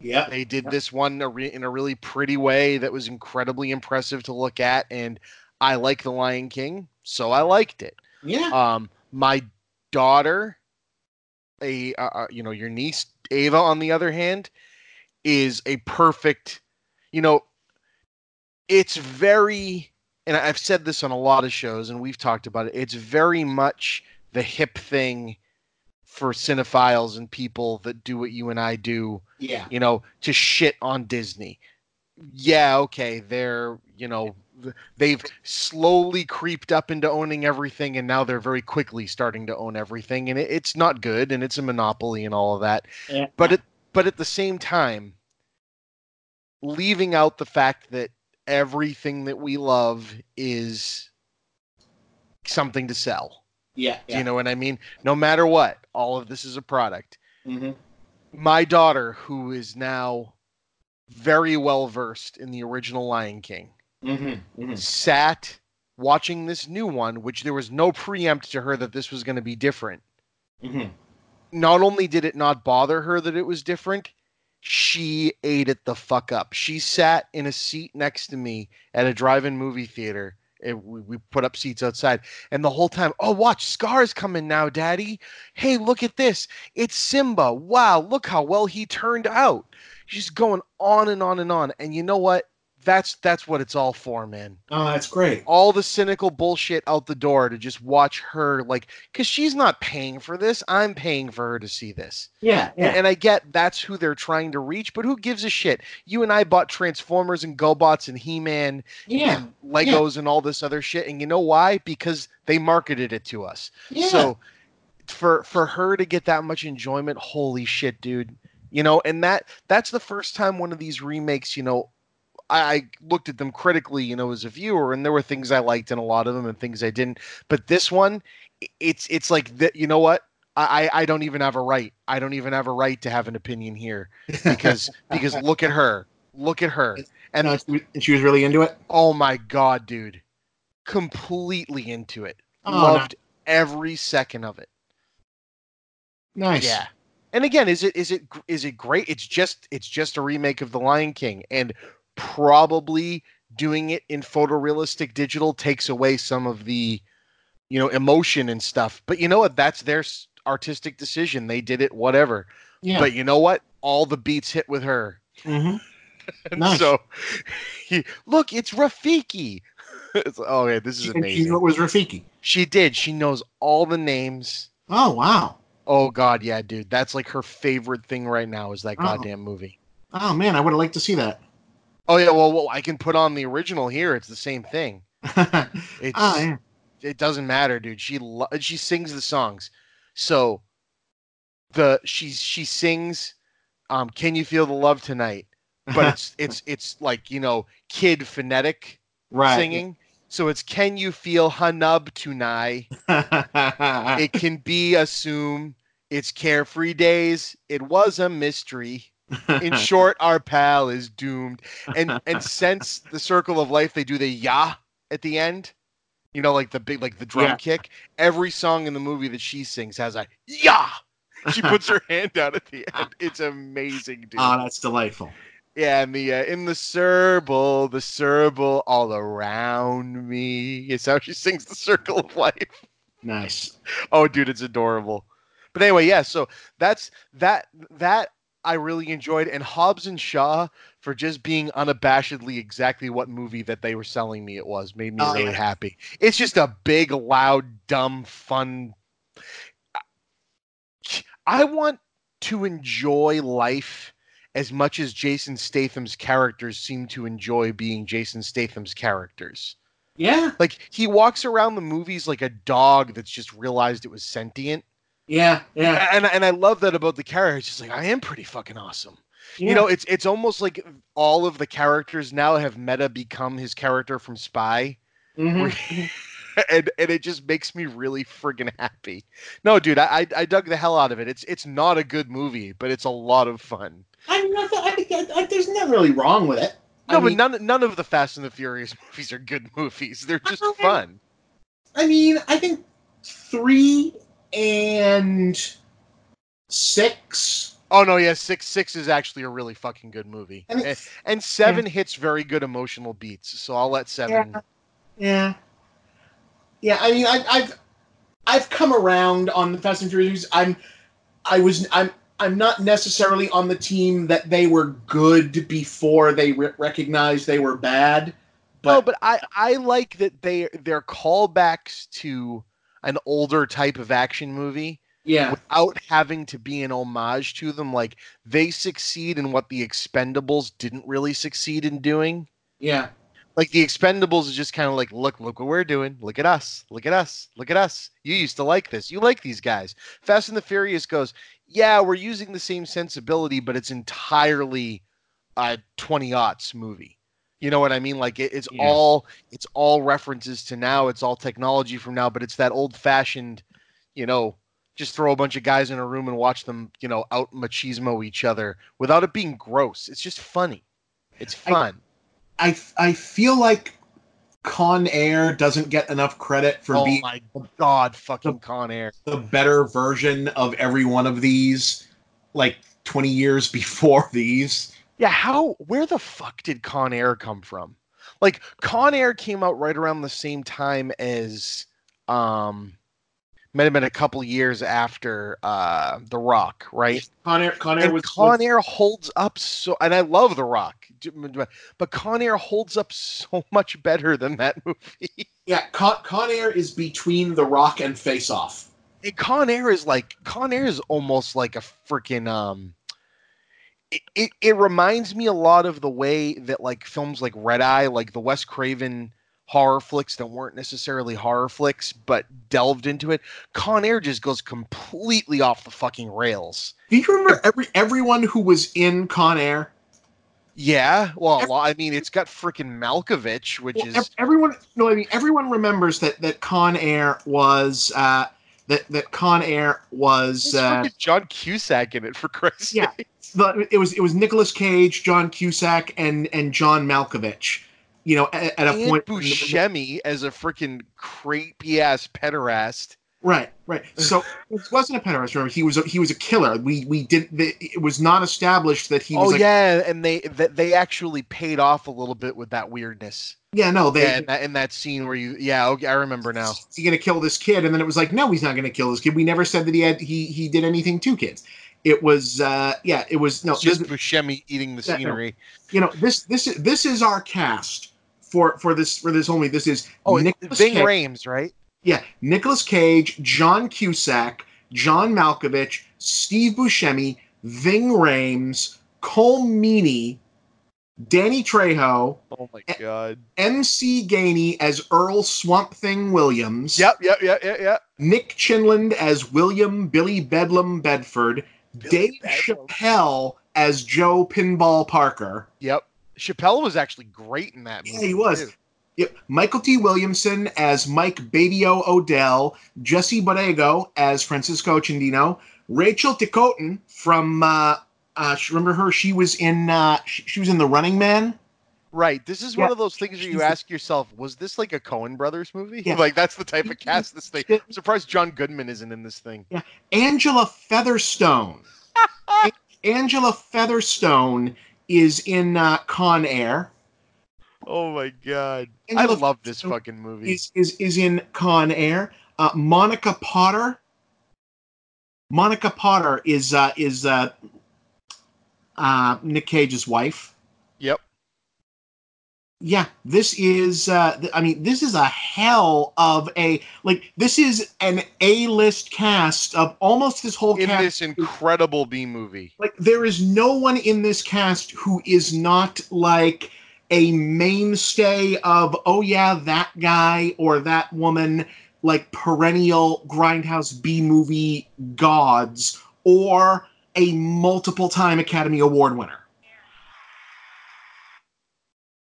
Speaker 2: yeah,
Speaker 1: They did this one in a really pretty way that was incredibly impressive to look at, and I like The Lion King, so I liked it.
Speaker 2: yeah,
Speaker 1: Um, my daughter, a uh, you know your niece Ava, on the other hand, is a perfect. You know, it's very, and I've said this on a lot of shows, and we've talked about it. It's very much the hip thing for cinephiles and people that do what you and I do
Speaker 2: yeah,
Speaker 1: you know, to shit on Disney. Yeah, okay, they're, you know, they've slowly creeped up into owning everything and now they're very quickly starting to own everything and it, it's not good and it's a monopoly and all of that.
Speaker 2: yeah.
Speaker 1: But it but at the same time leaving out the fact that everything that we love is something to sell.
Speaker 2: Yeah,
Speaker 1: Do you know what I mean? No matter what, all of this is a product
Speaker 2: hmm
Speaker 1: my daughter, who is now very well versed in the original Lion King,
Speaker 2: hmm hmm
Speaker 1: sat watching this new one, which there was no preempt to her that this was going to be different.
Speaker 2: hmm
Speaker 1: Not only did it not bother her that it was different, she ate it the fuck up. She sat in a seat next to me at a drive-in movie theater. And we, we put up seats outside, and the whole time, oh, watch Scar's coming now, Daddy. Hey, look at this. It's Simba. Wow, look how well he turned out. She's going on and on and on. And you know what? That's that's what it's all for, man.
Speaker 2: Oh, that's great.
Speaker 1: all the cynical bullshit out the door to just watch her like because she's not paying for this. I'm paying for her to see this.
Speaker 2: Yeah,
Speaker 1: and, and i get that's who they're trying to reach but who gives a shit? You and i bought transformers and gobots and he-man
Speaker 2: yeah,
Speaker 1: and legos and all this other shit and you know why? Because they marketed it to us.
Speaker 2: Yeah.
Speaker 1: so for for her to get that much enjoyment holy shit dude. You know and that that's the first time one of these remakes you know I, I looked at them critically you know as a viewer and there were things i liked in a lot of them and things i didn't but this one it's it's like that you know what I, I don't even have a right. I don't even have a right to have an opinion here because because look at her, look at her, and
Speaker 2: No, she- was really into it.
Speaker 1: oh my god, dude, completely into it.
Speaker 2: Oh,
Speaker 1: Loved every second of it.
Speaker 2: Nice.
Speaker 1: Yeah. And again, is it is it is it great? It's just it's just a remake of The Lion King, and probably doing it in photorealistic digital takes away some of the, you know, emotion and stuff. But you know what? That's their artistic decision. They did it, whatever.
Speaker 2: Yeah.
Speaker 1: But you know what? All the beats hit with her. mm-hmm.
Speaker 2: Nice.
Speaker 1: So, he, look, it's Rafiki. it's, oh yeah, this is
Speaker 2: and she
Speaker 1: amazing.
Speaker 2: knew it was Rafiki.
Speaker 1: She did. She knows all the names.
Speaker 2: Oh wow.
Speaker 1: Oh god, yeah, dude. That's like her favorite thing right now is that
Speaker 2: Oh.
Speaker 1: goddamn movie.
Speaker 2: Oh man, I would have liked to see that.
Speaker 1: Oh yeah, well, well, I can put on the original here. It's the same thing. It's
Speaker 2: oh yeah.
Speaker 1: it doesn't matter, dude. She lo- she sings the songs. So the she she sings um Can You Feel the Love Tonight? But it's it's it's like, you know, kid phonetic
Speaker 2: right.
Speaker 1: singing. So it's Can You Feel Hanub Tonight? It can be assume it's carefree days. It was a mystery. In short, our pal is doomed. And and since the circle of life, they do the ya at the end. You know, like the big, like the drum
Speaker 2: Yeah.
Speaker 1: kick. Every song in the movie that she sings has a ya. She puts her hand out at the end. It's amazing, dude.
Speaker 2: oh, that's delightful.
Speaker 1: yeah, and the uh, in the circle, the circle all around me. It's how she sings the circle of life.
Speaker 2: Nice.
Speaker 1: Oh, dude, it's adorable. But anyway, yeah. So that's that. That I really enjoyed, and Hobbs and Shaw for just being unabashedly exactly what movie that they were selling me it was made me
Speaker 2: Oh,
Speaker 1: really
Speaker 2: yeah.
Speaker 1: happy. It's just a big, loud, dumb, fun. I want to enjoy life as much as Jason Statham's characters seem to enjoy being Jason Statham's characters.
Speaker 2: Yeah.
Speaker 1: Like he walks around the movies like a dog that's just realized it was sentient.
Speaker 2: Yeah, yeah.
Speaker 1: And and I love that about the character. It's just like I am pretty fucking awesome.
Speaker 2: yeah.
Speaker 1: You know, it's it's almost like all of the characters now have Meta become his character from Spy.
Speaker 2: Mhm.
Speaker 1: and and it just makes me really friggin' happy. No, dude, I I- I dug the hell out of it. It's it's not a good movie, but it's a lot of fun.
Speaker 2: I'm not. I think I, I, there's nothing really wrong with it.
Speaker 1: No,
Speaker 2: I
Speaker 1: but
Speaker 2: mean,
Speaker 1: none none of the Fast and the Furious movies are good movies. They're just
Speaker 2: Okay.
Speaker 1: fun.
Speaker 2: I mean, I think three and six.
Speaker 1: Oh no, yeah, six six is actually a really fucking good movie, and, and seven hits very good emotional beats. So I'll let seven.
Speaker 2: Yeah. Yeah, yeah. I mean, I, I've I've come around on the Fast and Furious. I'm I was I'm I'm not necessarily on the team that they were good before they re- recognized they were bad.
Speaker 1: no,
Speaker 2: But,
Speaker 1: but I I like that they they're callbacks to an older type of action movie
Speaker 2: yeah,
Speaker 1: without having to be an homage to them. Like they succeed in what the Expendables didn't really succeed in doing.
Speaker 2: yeah,
Speaker 1: Like the Expendables is just kind of like, look, look what we're doing. Look at us. Look at us. Look at us. You used to like this. You like these guys. Fast and the Furious goes, yeah, we're using the same sensibility, but it's entirely a 20 aughts movie. You know what I mean? Like it, it's
Speaker 2: Yeah.
Speaker 1: all it's all references to now. It's all technology from now, but it's that old fashioned, you know, just throw a bunch of guys in a room and watch them, you know, out machismo each other without it being gross. It's just funny. It's fun.
Speaker 2: I I feel like Con Air doesn't get enough credit for
Speaker 1: oh
Speaker 2: being
Speaker 1: my god, fucking Con Air.
Speaker 2: the better version of every one of these, like 20 years before these.
Speaker 1: Yeah, how where the fuck did Con Air come from? Like Con Air came out right around the same time as um might have been a couple years after uh The Rock, right?
Speaker 2: Con Air, Con Air was
Speaker 1: Con Air holds up so and I love The Rock, but Con Air holds up so much better than that movie.
Speaker 2: yeah. Con, Con Air is between The Rock and Face Off.
Speaker 1: And Con Air is like Con Air is almost like a freaking um it, it, it reminds me a lot of the way that like films like Red Eye, like the Wes Craven horror flicks that weren't necessarily horror flicks but delved into it. Con Air just goes completely off the fucking rails.
Speaker 2: Do you remember every everyone who was in Con Air?
Speaker 1: Yeah, well,
Speaker 2: Ev-
Speaker 1: well, I mean, it's got freaking Malkovich, which
Speaker 2: Well,
Speaker 1: is
Speaker 2: everyone. No, I mean everyone remembers that that Con Air was uh, that that Con Air was uh,
Speaker 1: John Cusack in it for Christ's
Speaker 2: Yeah.
Speaker 1: sake.
Speaker 2: the, it was it was Nicolas Cage, John Cusack, and and John Malkovich. You know, at, at a
Speaker 1: And
Speaker 2: point.
Speaker 1: Buscemi as a freaking creepy ass pederast.
Speaker 2: Right, right. So it wasn't a pederast. Remember, he was a, he was a killer. We we did. It was not established that he was.
Speaker 1: oh
Speaker 2: a,
Speaker 1: yeah, and they that they actually paid off a little bit with that weirdness.
Speaker 2: yeah. No, they.
Speaker 1: yeah, in that, in that scene where you, yeah, okay, I remember now.
Speaker 2: Is he gonna kill this kid? And then it was like, no, he's not gonna kill this kid. We never said that he had he he did anything to kids. It was uh yeah, it was no
Speaker 1: It's just
Speaker 2: this-
Speaker 1: Buscemi eating the
Speaker 2: Yeah, no.
Speaker 1: scenery.
Speaker 2: you know this this is this is our cast for for this for this only this is
Speaker 1: Oh,
Speaker 2: Nicolas
Speaker 1: Ving
Speaker 2: Cage,
Speaker 1: Rhames, right?
Speaker 2: Yeah Nicolas Cage, John Cusack, John Malkovich, Steve Buscemi, Ving Rhames, Colm Meaney, Danny Trejo,
Speaker 1: Oh my god.
Speaker 2: MC Gainey as Earl Swamp Thing Williams.
Speaker 1: Yep, yep, yep, yep, yep.
Speaker 2: Nick Chinlund as William Billy Bedlam Bedford, Dave
Speaker 1: Bedlam.
Speaker 2: Chappelle as Joe Pinball Parker.
Speaker 1: Yep. Chappelle was actually great in that movie.
Speaker 2: Yeah, he was.
Speaker 1: too.
Speaker 2: Yep. Michael T. Williamson as Mike Babio Odell, Jesse Borrego as Francisco Cindino, Rachel Ticotin from uh, uh, remember her? She was in uh, she, she was in The Running Man.
Speaker 1: Right. This is
Speaker 2: Yeah.
Speaker 1: one of those things where you ask yourself, was this like a Coen Brothers movie?
Speaker 2: Yeah.
Speaker 1: Like that's the type of cast this thing. I'm surprised John Goodman isn't in this thing. Yeah.
Speaker 2: Angela Featherstone. Angela Featherstone is in uh, Con Air.
Speaker 1: Oh my god. I love this
Speaker 2: Featherstone
Speaker 1: fucking movie.
Speaker 2: is is is in Con Air. Uh, Monica Potter. Monica Potter is uh, is uh, uh, Nick Cage's wife.
Speaker 1: Yep.
Speaker 2: Yeah, this is. Uh, I mean, this is a hell of a like. This is an A-list cast of almost this whole
Speaker 1: In
Speaker 2: cast.
Speaker 1: this incredible B movie.
Speaker 2: like, there is no one in this cast who is not like a mainstay of. Oh yeah, that guy or that woman. like perennial grindhouse B movie gods or a multiple time Academy Award winner.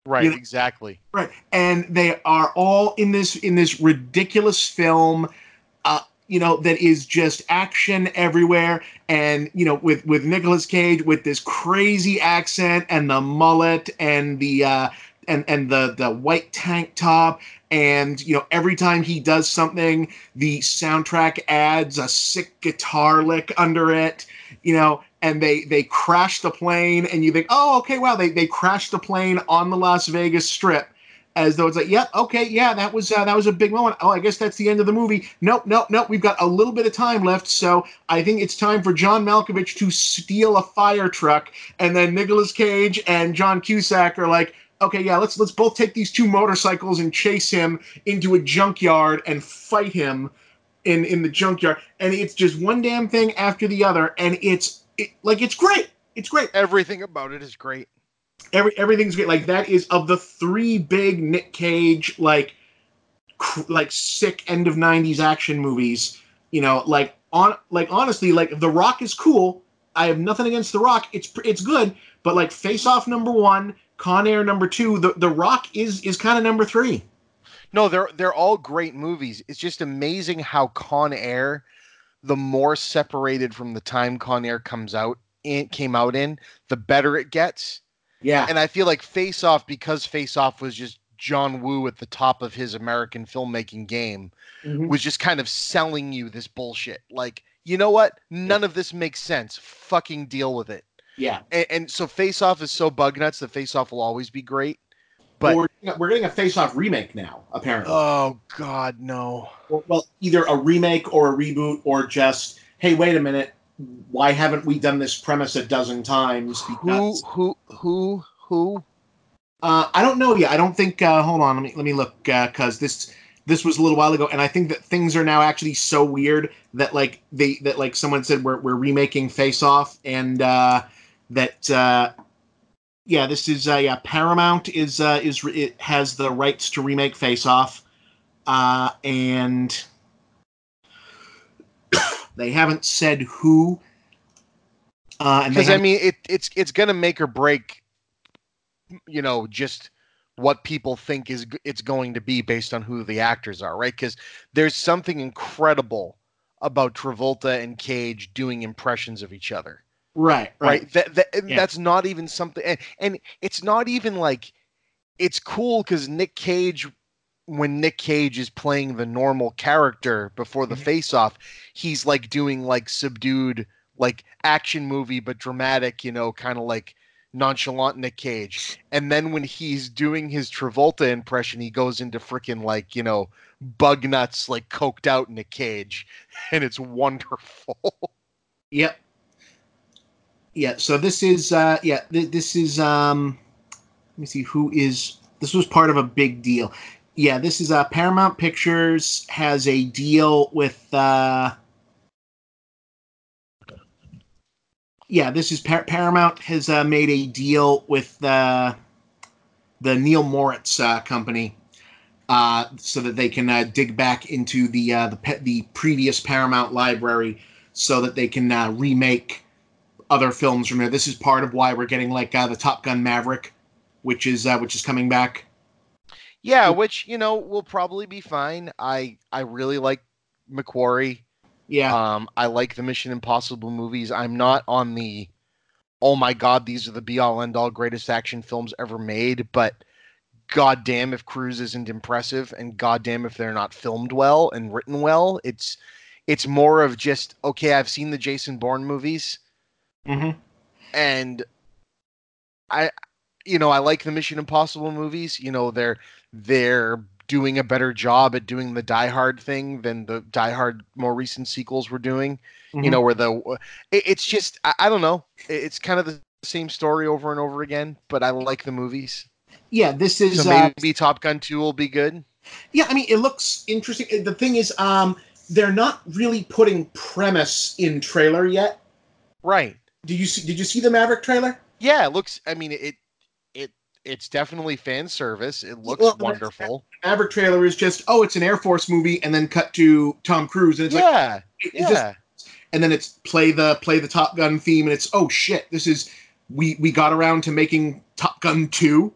Speaker 1: Right,
Speaker 2: You know-
Speaker 1: exactly.
Speaker 2: Right. And they are all in this in this ridiculous film uh you know that is just action everywhere. And you know with with Nicolas Cage with this crazy accent and the mullet and the uh and and the the white tank top. And you know every time he does something the soundtrack adds a sick guitar lick under it you know and they they crash the plane and you think oh okay wow they they crashed the plane on the las vegas strip as though it's like yep okay yeah that was uh, that was a big moment. Oh i guess that's the end of the movie. Nope nope nope we've got a little bit of time left so i think it's time for john malkovich to steal a fire truck and then Nicolas cage and john cusack are like okay yeah let's let's both take these two motorcycles and chase him into a junkyard and fight him in in the junkyard. And it's just one damn thing after the other and it's it, like it's great. It's great.
Speaker 1: Everything about it is great.
Speaker 2: Every everything's great. Like that is of the three big nick cage like cr- like sick end of 90s action movies you know like on like honestly like the rock is cool. I have nothing against the rock. It's it's good. But like face off number one con air number two the, the rock is is kind of number three.
Speaker 1: No, they're they're all great movies. It's just amazing how Con Air, the more separated from the time Con Air comes out it came out in, the better it gets.
Speaker 2: Yeah
Speaker 1: And I feel like Face Off, because Face Off was just John Woo at the top of his American filmmaking game,
Speaker 2: Mhm.
Speaker 1: was just kind of selling you this bullshit. Like, you know what? None of this makes sense. Fucking deal with it.
Speaker 2: yeah
Speaker 1: And, and so Face Off is so bug nuts that Face Off will always be great. But
Speaker 2: we're, we're getting a face off remake now apparently
Speaker 1: oh god, no.
Speaker 2: Well, either a remake or a reboot, or just, hey, wait a minute, why haven't we done this premise a dozen times? Because
Speaker 1: who who who? Who?
Speaker 2: Uh, I don't know yet. I don't think. Uh, hold on, let me let me look because this this was a little while ago, and I think that things are now actually so weird that like they that like someone said we're we're remaking Face Off, and uh, that uh, yeah, this is uh, yeah Paramount is uh, is it has the rights to remake Face Off, uh, and they haven't said who. Uh,
Speaker 1: Because I mean, it it's it's gonna make or break. You know, just what people think is it's going to be based on who the actors are, right? Because there's something incredible about Travolta and Cage doing impressions of each other.
Speaker 2: right, right,
Speaker 1: right, that, that
Speaker 2: Yeah.
Speaker 1: that's not even something and, and it's not even like it's cool because nick cage when nick cage is playing the normal character before the
Speaker 2: Mhm.
Speaker 1: face off he's like doing like subdued like action movie but dramatic you know kind of like nonchalant nick cage and then when he's doing his travolta impression he goes into freaking like you know bug nuts like coked out nick cage and it's wonderful
Speaker 2: Yep. Yeah. So this is uh yeah th- this is um let me see who is this was part of a big deal. Yeah, this is uh Paramount Pictures has a deal with uh Yeah, this is Par- Paramount has uh, made a deal with uh, the Neil Moritz uh, company uh, so that they can uh, dig back into the uh, the pe- the previous Paramount library so that they can remake other films from there. This is part of why we're getting like the Top Gun Maverick, which is which is coming back.
Speaker 1: Yeah, which you know will probably be fine. I I really like McQuarrie.
Speaker 2: Yeah,
Speaker 1: Um, I like the Mission Impossible movies. I'm not on the oh my god, these are the be all end all greatest action films ever made, but god damn if Cruise isn't impressive and god damn if they're not filmed well and written well. It's it's more of just okay, I've seen the Jason Bourne movies
Speaker 2: hmm
Speaker 1: and I you know, I like the Mission Impossible movies. You know, they're they're doing a better job at doing the Die Hard thing than the Die Hard more recent sequels were doing. You
Speaker 2: Mhm.
Speaker 1: know, where the it, it's just I, I don't know. It- It's kind of the same story over and over again, but I like the movies.
Speaker 2: yeah. This is
Speaker 1: So
Speaker 2: uh,
Speaker 1: maybe Top Gun 2 will be good.
Speaker 2: yeah. I mean, it looks interesting. The thing is, um, they're not really putting premise in trailer yet.
Speaker 1: Right.
Speaker 2: Did you see? Did you see the Maverick trailer?
Speaker 1: Yeah, it looks I mean it it's definitely fan service. It looks
Speaker 2: Well,
Speaker 1: wonderful.
Speaker 2: Maverick trailer is just oh, it's an Air Force movie, and then cut to Tom Cruise, and it's like
Speaker 1: Yeah,
Speaker 2: it's
Speaker 1: yeah.
Speaker 2: just and then it's play the play the Top Gun theme, and it's oh shit, this is we we got around to making Top Gun two. and then,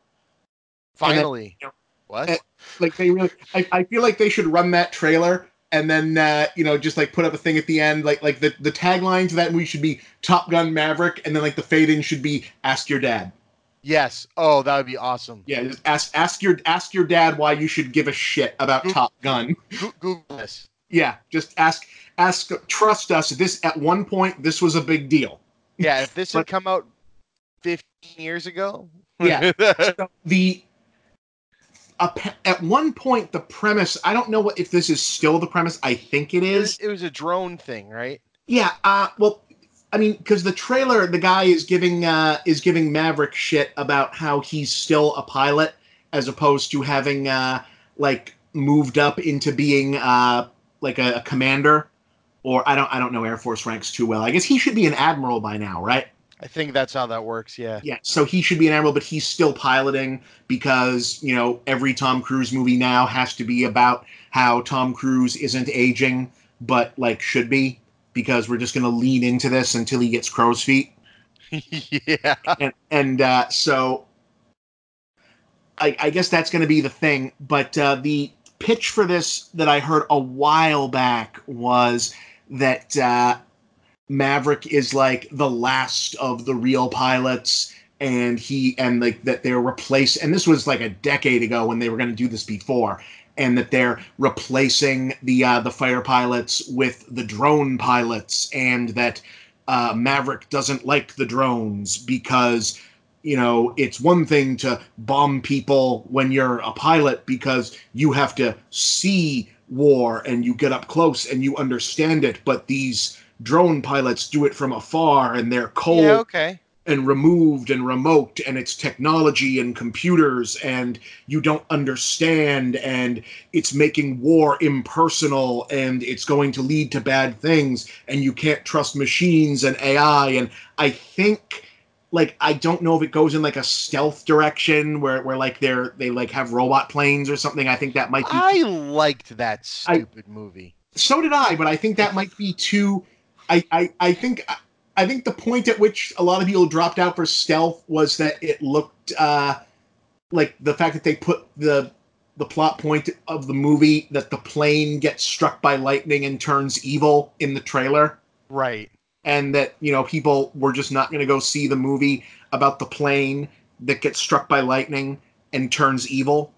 Speaker 1: Finally.
Speaker 2: know,
Speaker 1: what?
Speaker 2: eh, Like they really, I, I feel like they should run that trailer and then uh, you know just like put up a thing at the end, like like the the tagline to that movie should be Top Gun Maverick, and then like the fade in should be Ask Your Dad.
Speaker 1: Yes. Oh, that would be awesome.
Speaker 2: Yeah, just ask ask your ask your dad why you should give a shit about
Speaker 1: Goog-
Speaker 2: Top Gun.
Speaker 1: Google this.
Speaker 2: Yeah, just ask ask trust us. This at one point this was a big deal.
Speaker 1: Yeah, if this had come out 15 years ago.
Speaker 2: Yeah. So the at one point the premise I don't know what if this is still the premise. I think it is.
Speaker 1: it, was, it was a drone thing, right?
Speaker 2: Yeah. Uh. Well. I mean, because the trailer, the guy is giving uh, is giving Maverick shit about how he's still a pilot, as opposed to having uh, like moved up into being uh, like a, a commander, or I don't I don't know Air Force ranks too well. I guess he should be an admiral by now, right?
Speaker 1: I think that's how that works. Yeah.
Speaker 2: Yeah, so he should be an admiral, but he's still piloting because you know every Tom Cruise movie now has to be about how Tom Cruise isn't aging, but like should be because we're just going to lean into this until he gets crow's feet,
Speaker 1: yeah.
Speaker 2: and and uh, so I, I guess that's going to be the thing. But uh, the pitch for this that I heard a while back was that uh, Maverick is like the last of the real pilots, and he and like that they're replaced. And this was like a decade ago when they were going to do this before, and that they're replacing the uh, the fighter pilots with the drone pilots, and that uh, Maverick doesn't like the drones because you know it's one thing to bomb people when you're a pilot because you have to see war and you get up close and you understand it but these drone pilots do it from afar and they're cold
Speaker 1: Yeah. Okay.
Speaker 2: And removed and remote and it's technology and computers and you don't understand and it's making war impersonal and it's going to lead to bad things and you can't trust machines and AI and I think like I don't know if it goes in like a stealth direction where where like they're they like have robot planes or something I think that might be
Speaker 1: I liked that
Speaker 2: I-
Speaker 1: stupid movie.
Speaker 2: so did I, but I think that might be too. I, I, I think I think the point at which a lot of people dropped out for stealth was that it looked uh, like the fact that they put the the plot point of the movie that the plane gets struck by lightning and turns evil in the trailer,
Speaker 1: Right.
Speaker 2: and that you know people were just not going to go see the movie about the plane that gets struck by lightning and turns evil.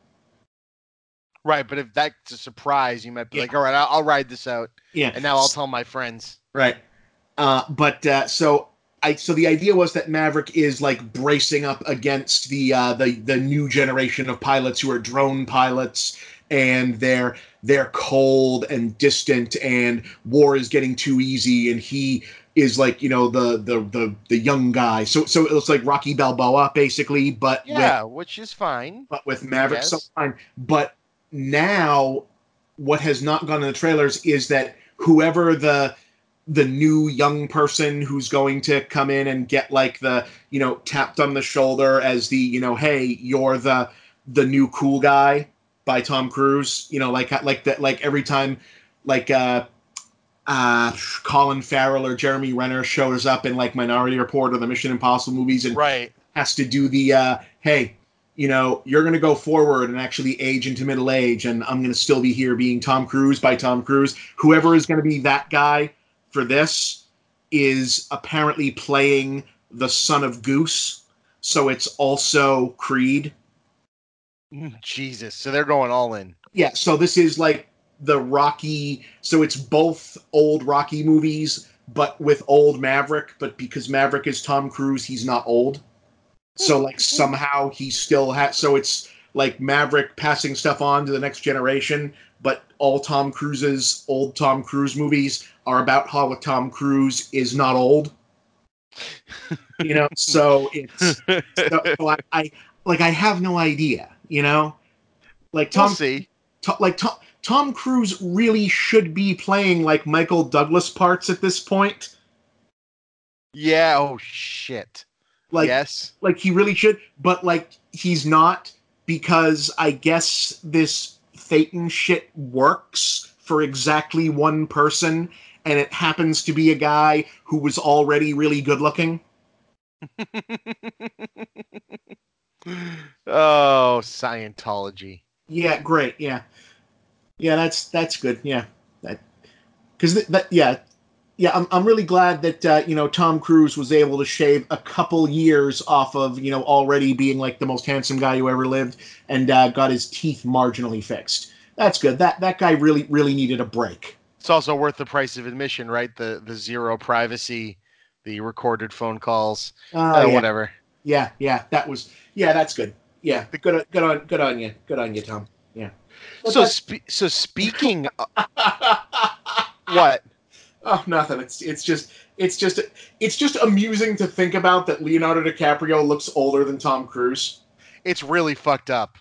Speaker 1: Right. But if that's a surprise, you might be
Speaker 2: Yeah.
Speaker 1: like, all right, I'll, I'll ride this out.
Speaker 2: Yeah,
Speaker 1: And now I'll tell my friends.
Speaker 2: Right. Uh, but uh, so I so the idea was that Maverick is like bracing up against the uh, the the new generation of pilots who are drone pilots, and they're they're cold and distant, and war is getting too easy, and he is like you know the the the the young guy. So so it looks like Rocky Balboa basically, but with
Speaker 1: Yeah, which is fine.
Speaker 2: but with Maverick
Speaker 1: Yes.
Speaker 2: so fine. But now, what has not gone in the trailers is that whoever the the new young person who's going to come in and get like the you know tapped on the shoulder as the you know hey you're the the new cool guy by Tom Cruise you know like like that like every time like uh uh Colin Farrell or Jeremy Renner shows up in like Minority Report or the Mission Impossible movies and
Speaker 1: Right.
Speaker 2: has to do the uh, hey you know you're going to go forward and actually age into middle age and i'm going to still be here being tom cruise by tom cruise whoever is going to be that guy for this is apparently playing the son of goose so it's also creed mm,
Speaker 1: Jesus. So they're going all in.
Speaker 2: yeah so this is like the rocky so it's both old rocky movies but with old maverick but because maverick is tom cruise he's not old so hmm. like somehow he still has so it's like maverick passing stuff on to the next generation but all tom cruise's old tom cruise movies are about how tom cruise is not old you know so it's so, so I, I like i have no idea you know like
Speaker 1: we'll
Speaker 2: tom
Speaker 1: see.
Speaker 2: To- like Tom, Tom Cruise really should be playing like Michael Douglas parts at this point.
Speaker 1: Yeah. Oh shit.
Speaker 2: Like
Speaker 1: yes.
Speaker 2: like he really should, but like he's not because I guess this Thetan shit works for exactly one person, and it happens to be a guy who was already really good looking.
Speaker 1: oh, Scientology.
Speaker 2: Yeah, great. Yeah, yeah, that's that's good. Yeah, that because th- that yeah. Yeah, I'm, I'm really glad that uh, you know Tom Cruise was able to shave a couple years off of you know already being like the most handsome guy who ever lived, and uh, got his teeth marginally fixed. That's good. That that guy really really needed a break.
Speaker 1: It's also worth the price of admission, right? The the zero privacy, the recorded phone calls,
Speaker 2: Uh,
Speaker 1: uh,
Speaker 2: yeah.
Speaker 1: whatever.
Speaker 2: yeah, yeah, that was yeah, that's good. Yeah, good, on- good on, good on you, good on you, Tom. Yeah.
Speaker 1: So spe- so speaking, what?
Speaker 2: Oh, nothing. It's it's just it's just it's just amusing to think about that Leonardo DiCaprio looks older than Tom Cruise.
Speaker 1: It's really fucked up.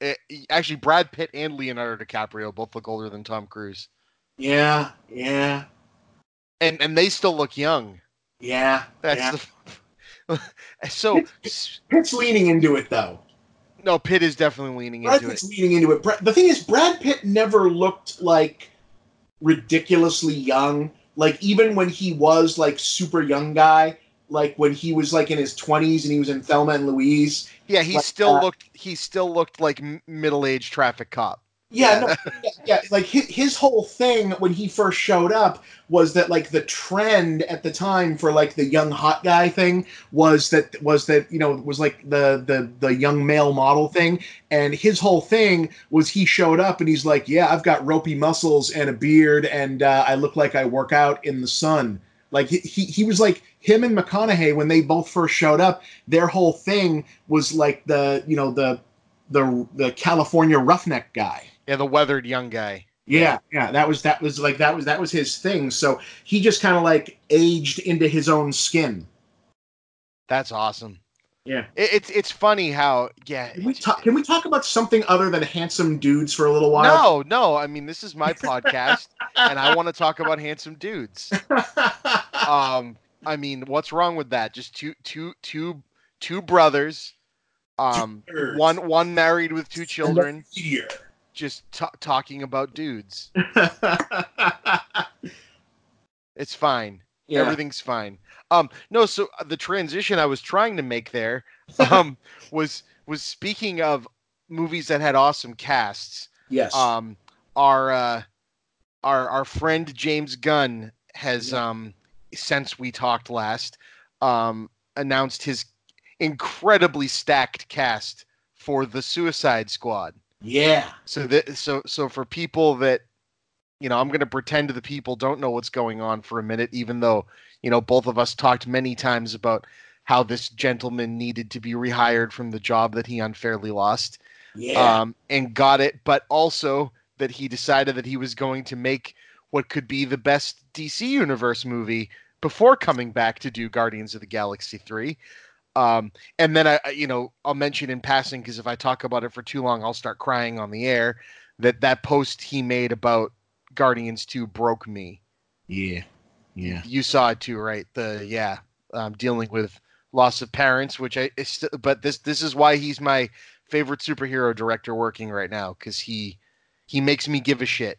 Speaker 1: It, actually, Brad Pitt and Leonardo DiCaprio both look older than Tom Cruise,
Speaker 2: Yeah, yeah,
Speaker 1: and and they still look young.
Speaker 2: yeah.
Speaker 1: That's
Speaker 2: yeah.
Speaker 1: the. so s-
Speaker 2: Pitt's leaning into it though.
Speaker 1: no, Pitt is definitely leaning
Speaker 2: Brad
Speaker 1: into
Speaker 2: Pitt's
Speaker 1: it.
Speaker 2: leaning into it. The thing is, Brad Pitt never looked like ridiculously young. Like even when he was like super young guy, like when he was like in his twenties and he was in Thelma and Louise.
Speaker 1: Yeah, he
Speaker 2: like,
Speaker 1: still
Speaker 2: uh,
Speaker 1: looked. He still looked like middle-aged traffic cop.
Speaker 2: Yeah, no, yeah, yeah, like his, his whole thing when he first showed up was that like the trend at the time for like the young hot guy thing was that was that you know was like the the the young male model thing. And his whole thing was he showed up and he's like yeah I've got ropey muscles and a beard and uh, I look like I work out in the sun. Like he, he he was like him and McConaughey when they both first showed up their whole thing was like the you know the the the California roughneck guy
Speaker 1: Yeah, the weathered young guy.
Speaker 2: yeah, yeah, that was that was like that was that was his thing. So he just kind of like aged into his own skin.
Speaker 1: That's awesome.
Speaker 2: Yeah.
Speaker 1: It, it's it's funny how yeah.
Speaker 2: Can we talk? Can we talk about something other than handsome dudes for a little while?
Speaker 1: No, no. I mean, this is my podcast, and I want to talk about handsome dudes. Um, I mean, what's wrong with that? Just two, two, two, two brothers. Um,
Speaker 2: Two
Speaker 1: one, one married with two children. Just t- talking about dudes. It's fine.
Speaker 2: yeah.
Speaker 1: Everything's fine. Um, no. So uh, the transition I was trying to make there, um, was was speaking of movies that had awesome casts.
Speaker 2: Yes.
Speaker 1: um our uh our our friend James Gunn has
Speaker 2: Yeah.
Speaker 1: um since we talked last um announced his incredibly stacked cast for the Suicide Squad.
Speaker 2: Yeah.
Speaker 1: So that so so for people that you know, I'm going to pretend the people don't know what's going on for a minute even though, you know, both of us talked many times about how this gentleman needed to be rehired from the job that he unfairly lost
Speaker 2: Yeah.
Speaker 1: um, and got it, but also that he decided that he was going to make what could be the best DC Universe movie before coming back to do Guardians of the Galaxy 3. Um, and then I, you know, I'll mention in passing because if I talk about it for too long, I'll start crying on the air. That that post he made about Guardians 2 broke me.
Speaker 2: yeah. Yeah.
Speaker 1: You saw it too, right? The yeah, um, dealing with loss of parents, which I, st- but this this is why he's my favorite superhero director working right now because he he makes me give a shit.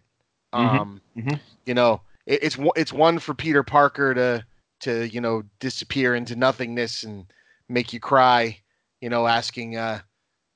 Speaker 2: Mhm,
Speaker 1: Um,
Speaker 2: mhm.
Speaker 1: you know, it, it's it's one for Peter Parker to to you know disappear into nothingness and make you cry, you know, asking uh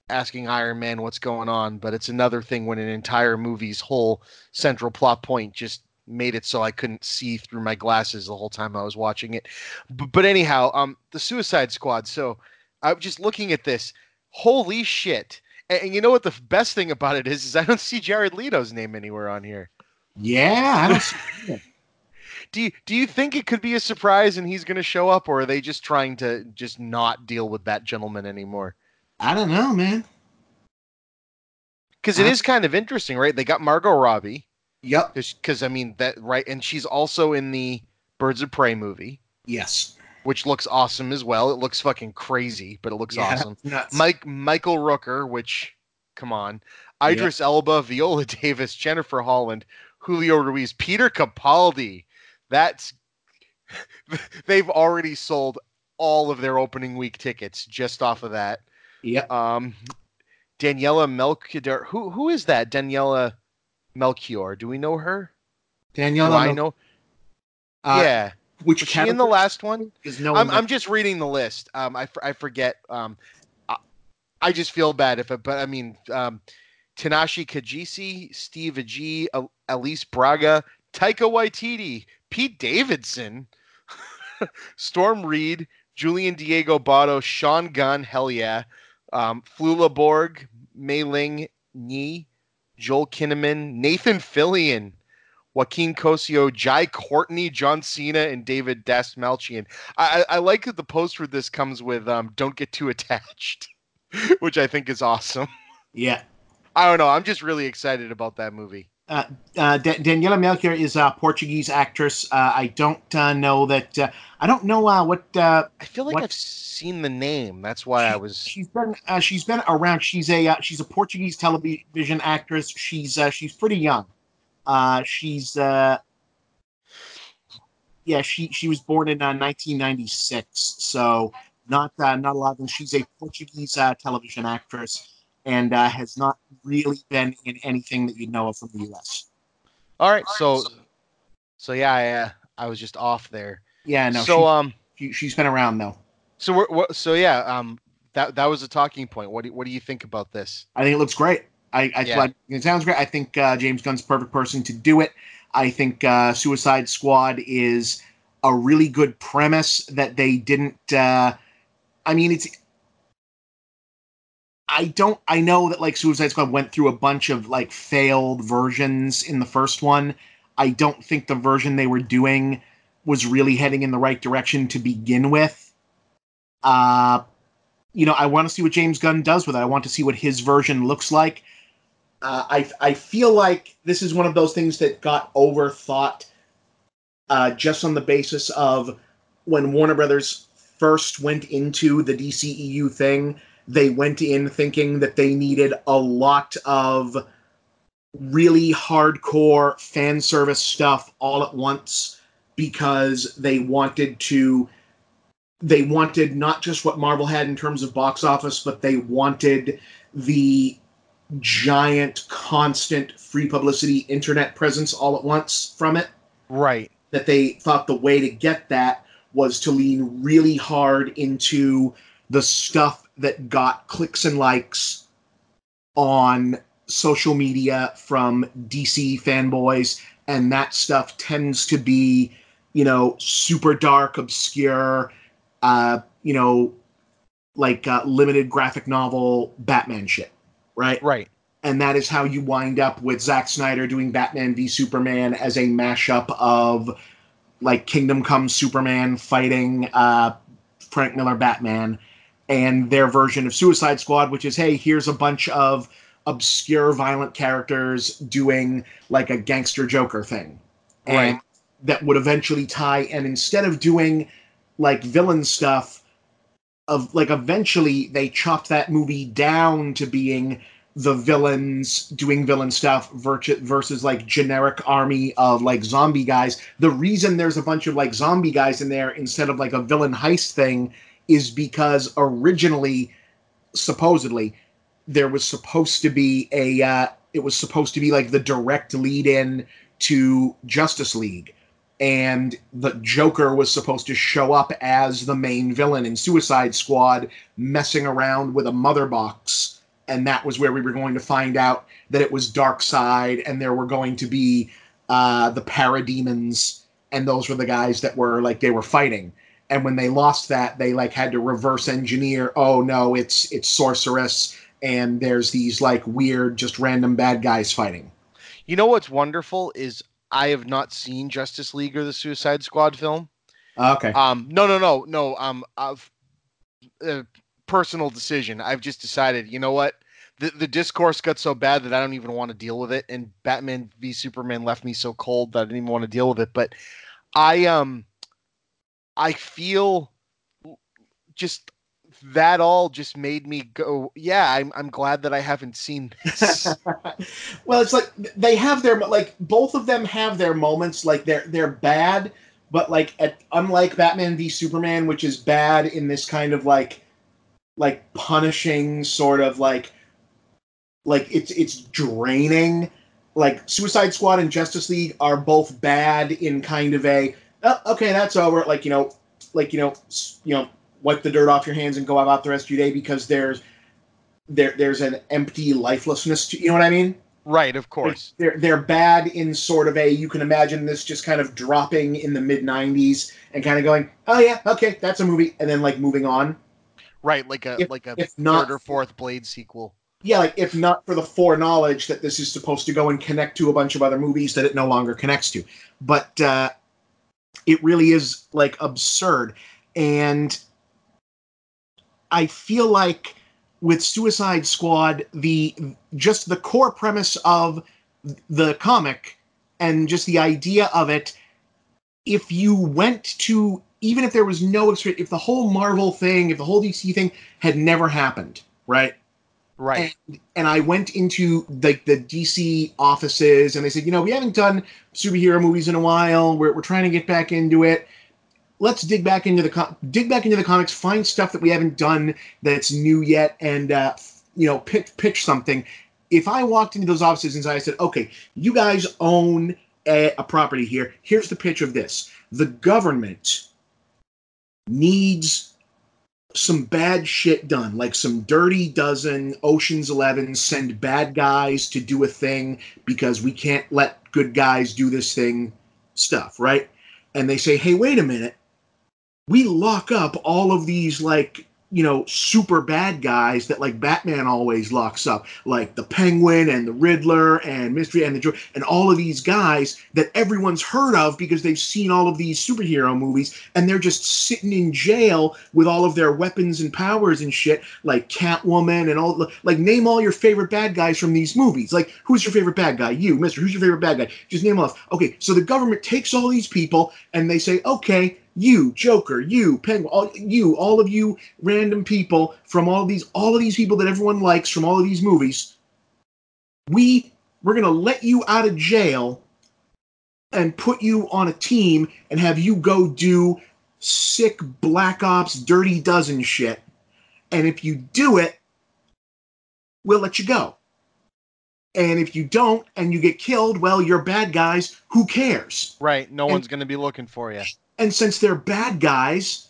Speaker 1: asking Iron Man what's going on, but it's another thing when an entire movie's whole central plot point just made it so I couldn't see through my glasses the whole time I was watching it. B- but anyhow, um the Suicide Squad. So I'm just looking at this. Holy shit. And, and you know what the best thing about it is is I don't see Jared Leto's name anywhere on here.
Speaker 2: Yeah. I don't. see-
Speaker 1: Do you do you think it could be a surprise and he's going to show up, or are they just trying to just not deal with that gentleman anymore?
Speaker 2: I don't know, man.
Speaker 1: Because it
Speaker 2: Uh,
Speaker 1: is kind of interesting, right? They got Margot Robbie,
Speaker 2: Yep.
Speaker 1: because I mean that right, and she's also in the Birds of Prey movie,
Speaker 2: Yes.
Speaker 1: which looks awesome as well. It looks fucking crazy, but it looks
Speaker 2: Yeah,
Speaker 1: awesome.
Speaker 2: Nuts.
Speaker 1: Mike Michael Rooker, which come on. Idris Elba, Viola Davis, Jennifer Holland, Julio Ruiz, Peter Capaldi. That's they've already sold all of their opening week tickets just off of that.
Speaker 2: Yeah.
Speaker 1: Um, Daniela Melchior. Who who is that? Daniela Melchior. Do we know her?
Speaker 2: Daniela,
Speaker 1: Do I know.
Speaker 2: uh,
Speaker 1: yeah.
Speaker 2: Which
Speaker 1: Was she in the last one?
Speaker 2: Is no
Speaker 1: I'm, I'm just reading the list. Um, I, I forget. Um, I, I just feel bad if it, but I mean, um, Tinashe Kajese, Steve Agee, Elise Braga, Taika Waititi, Pete Davidson, Storm Reed, Julian Diego Botto, Sean Gunn, hell yeah, um, Flula Borg, Mei Ling Ni, Joel Kinnaman, Nathan Fillion, Joaquin Cosio, Jai Courtney, John Cena, and David Dastmalchian. I, I I like that the post for this comes with um, "Don't get too attached," which I think is awesome.
Speaker 2: Yeah.
Speaker 1: I don't know. I'm just really excited about that movie.
Speaker 2: Uh, uh, Da- Daniela Melchior is a Portuguese actress. Uh, I don't uh, know that. Uh, I don't know uh, what uh,
Speaker 1: I feel like
Speaker 2: What-
Speaker 1: I've seen the name. That's why I was.
Speaker 2: she's been. Uh, she's been around. She's a uh, she's a Portuguese television actress. She's uh, she's pretty young. Uh, she's uh, yeah. She she was born in uh, 1996. So not uh, not a lot. And she's a Portuguese uh, television actress and uh, has not really been in anything that you know of from the U.S.
Speaker 1: All right, so so yeah, I, uh, I was just off there.
Speaker 2: Yeah, no.
Speaker 1: so um,
Speaker 2: she, she, she's been around though.
Speaker 1: so we're, we're so yeah, um, that that was a talking point. What do what do you think about this?
Speaker 2: I think it looks great. I, I
Speaker 1: Yeah.
Speaker 2: it sounds great. I think uh, James Gunn's perfect person to do it. I think uh, Suicide Squad is a really good premise that they didn't. Uh, I mean, it's. I don't. I know that like Suicide Squad went through a bunch of like failed versions in the first one. I don't think the version they were doing was really heading in the right direction to begin with. Uh, you know, I want to see what James Gunn does with it. I want to see what his version looks like. Uh, I I feel like this is one of those things that got overthought, uh, just on the basis of when Warner Brothers first went into the DCEU thing. They went in thinking that they needed a lot of really hardcore fan service stuff all at once because they wanted to they wanted not just what Marvel had in terms of box office, but they wanted the giant, constant free publicity internet presence all at once from it.
Speaker 1: Right.
Speaker 2: That they thought the way to get that was to lean really hard into the stuff that got clicks and likes on social media from DC fanboys. And that stuff tends to be, you know, super dark, obscure, uh, you know, like uh, limited graphic novel Batman shit, right?
Speaker 1: Right.
Speaker 2: And that is how you wind up with Zack Snyder doing Batman v Superman as a mashup of like Kingdom Come Superman fighting uh, Frank Miller Batman, and their version of Suicide Squad, which is hey, here's a bunch of obscure violent characters doing like a gangster Joker thing, and
Speaker 1: Right.
Speaker 2: that would eventually tie. And instead of doing like villain stuff, of like eventually they chopped that movie down to being the villains doing villain stuff versus like generic army of like zombie guys. The reason there's a bunch of like zombie guys in there instead of like a villain heist thing is because originally, supposedly, there was supposed to be a uh, it was supposed to be like the direct lead in to Justice League. And the Joker was supposed to show up as the main villain in Suicide Squad, messing around with a mother box and that was where we were going to find out that it was Darkseid, and there were going to be uh, the Parademons, and those were the guys that were like they were fighting. And when they lost that, they like had to reverse engineer. Oh no, it's it's sorceress, and there's these like weird, just random bad guys fighting.
Speaker 1: You know what's wonderful is I have not seen Justice League or the Suicide Squad film.
Speaker 2: Okay.
Speaker 1: Um, no, no, no, no. Um, I've uh, personal decision. I've just decided. You know what? The the discourse got so bad that I don't even want to deal with it. And Batman v Superman left me so cold that I didn't even want to deal with it. But I um, I feel just that all just made me go. Yeah, I'm I'm glad that I haven't seen this.
Speaker 2: well, it's like they have their like both of them have their moments. Like they're they're bad, but like at, unlike Batman v Superman, which is bad in this kind of like like punishing sort of like like it's it's draining. Like Suicide Squad and Justice League are both bad in kind of a oh, okay, that's over. Like you know, like you know, you know, wipe the dirt off your hands and go about the rest of your day because there's there there's an empty lifelessness to you know what I mean?
Speaker 1: Right, of course.
Speaker 2: They're they're bad in sort of a you can imagine this just kind of dropping in the mid '90s and kind of going, oh yeah, okay, that's a movie, and then like moving on.
Speaker 1: Right, like a
Speaker 2: If-
Speaker 1: like a
Speaker 2: if not-
Speaker 1: third or fourth Blade sequel.
Speaker 2: Yeah, like if not for the foreknowledge that this is supposed to go and connect to a bunch of other movies that it no longer connects to, but uh, it really is like absurd, and I feel like with Suicide Squad, the just the core premise of the comic and just the idea of it, if you went to even if there was no if the whole Marvel thing, if the whole DC thing had never happened, right?
Speaker 1: Right.
Speaker 2: And, and I went into like the, DC offices and they said, you know, we haven't done superhero movies in a while. We're, we're trying to get back into it. Let's dig back into the dig back into the comics, find stuff that we haven't done that's new yet, and uh, you know, pitch pitch something. If I walked into those offices and I said, okay, you guys own a, a property here. Here's the pitch of this: the government needs some bad shit done, like some dirty dozen Ocean's Eleven send bad guys to do a thing because we can't let good guys do this thing stuff, right? And they say, hey, wait a minute. We lock up all of these, like, you know, super bad guys that, like, Batman always locks up, like the Penguin and the Riddler and Mystery and the Joker, and all of these guys that everyone's heard of because they've seen all of these superhero movies, and they're just sitting in jail with all of their weapons and powers and shit, like Catwoman and all. Like, name all your favorite bad guys from these movies. Like, who's your favorite bad guy? You, Mister. Who's your favorite bad guy? Just name off. Okay, so the government takes all these people and they say, okay, you, Joker, you, Penguin, all you, all of you random people from all of these, all of these people that everyone likes from all of these movies. We we're gonna let you out of jail and put you on a team and have you go do sick black ops dirty dozen shit and if you do it we'll let you go and if you don't and you get killed well you're bad guys who cares
Speaker 1: Right. No
Speaker 2: And-
Speaker 1: one's going to be looking for you.
Speaker 2: And since they're bad guys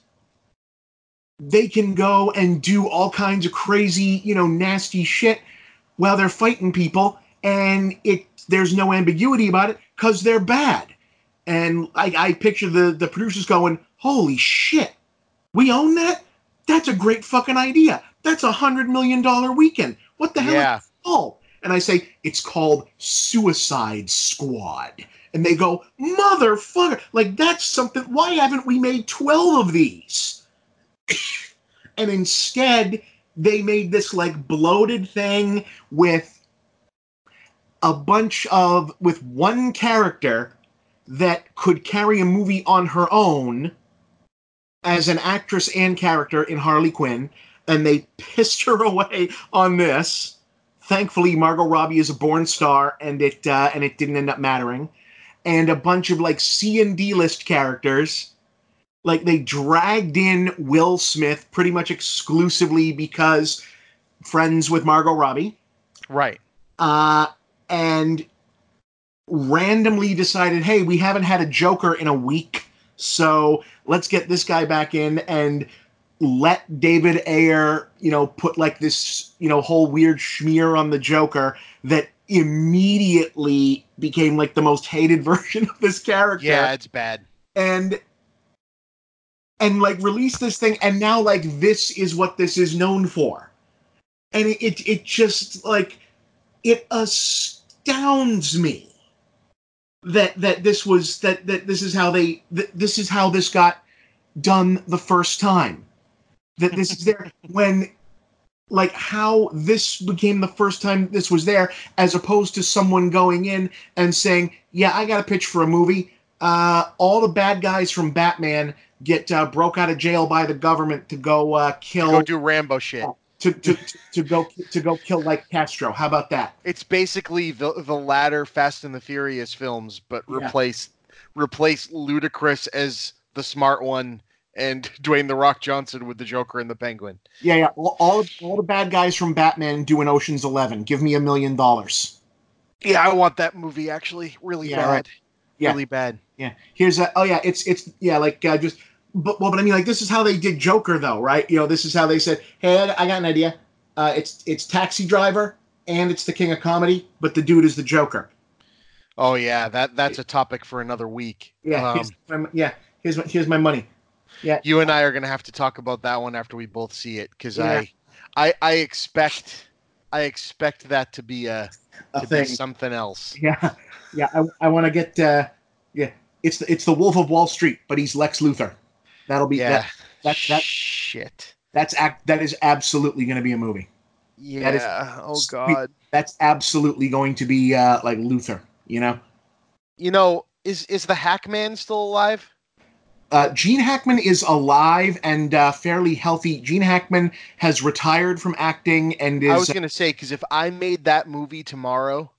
Speaker 2: they can go and do all kinds of crazy you know nasty shit while they're fighting people and it there's no ambiguity about it because they're bad. And I, I picture the the producers going holy shit we own that? That's a great fucking idea. That's a hundred million dollar weekend. What the hell is
Speaker 1: Yeah.
Speaker 2: it called? And i say it's called suicide squad and they go motherfucker like that's something why haven't we made 12 of these and instead they made this like bloated thing with a bunch of with one character that could carry a movie on her own as an actress and character in Harley Quinn, and they pissed her away on this. Thankfully, Margot Robbie is a born star, and it uh, and it didn't end up mattering. And a bunch of like C and D list characters, like they dragged in Will Smith pretty much exclusively because friends with Margot Robbie
Speaker 1: Right.
Speaker 2: uh, and randomly decided, hey, we haven't had a Joker in a week, so let's get this guy back in and let David Ayer, you know, put like this, you know, whole weird schmear on the Joker that immediately became like the most hated version of this character.
Speaker 1: Yeah, it's bad.
Speaker 2: and and like release this thing and now like this is what this is known for. And it it, it just like it astounds me that that this was that that this is how they that this is how this got done the first time. That this is there when like how this became the first time this was there as opposed to someone going in and saying yeah i got a pitch for a movie uh, all the bad guys from batman get uh, broke out of jail by the government to go uh, kill
Speaker 1: Go do Rambo shit.
Speaker 2: to, to, to, to go to go kill like castro how about that
Speaker 1: It's basically the the latter Fast and the Furious films, but
Speaker 2: Yeah.
Speaker 1: replace replace Ludacris as the smart one and Dwayne the Rock Johnson with the Joker and the Penguin.
Speaker 2: Yeah, yeah. All, all, all the bad guys from Batman doing Ocean's Eleven. Give me a million dollars.
Speaker 1: Yeah, I want that movie actually really
Speaker 2: Yeah,
Speaker 1: bad.
Speaker 2: right. Yeah.
Speaker 1: Really bad.
Speaker 2: Yeah. Here's a. Oh yeah, it's it's yeah like uh, just. But well, but I mean like this is how they did Joker though, right? You know, this is how they said, "Hey, I got an idea. Uh, it's it's Taxi Driver and it's the King of Comedy, but the dude is the Joker."
Speaker 1: Oh yeah, that that's a topic for another week.
Speaker 2: Yeah.
Speaker 1: Um,
Speaker 2: here's my, yeah. Here's my here's my money.
Speaker 1: You and I are gonna have to talk about that one after we both see it because
Speaker 2: Yeah.
Speaker 1: I, I I expect I expect that to be a
Speaker 2: A
Speaker 1: to be
Speaker 2: thing.
Speaker 1: something else.
Speaker 2: Yeah. Yeah. I, I want to get. Uh, yeah. It's the it's the Wolf of Wall Street, but he's Lex Luthor. That'll be
Speaker 1: Yeah.
Speaker 2: that. That's that.
Speaker 1: Shit.
Speaker 2: That's act. That is absolutely going to be a movie.
Speaker 1: Yeah.
Speaker 2: is
Speaker 1: oh god.
Speaker 2: That's absolutely going to be uh, like Luthor. You know.
Speaker 1: You know, is is the Hackman still alive?
Speaker 2: Uh, Gene Hackman is alive and uh, fairly healthy. Gene Hackman has retired from acting and is.
Speaker 1: I was gonna say because if I made that movie tomorrow,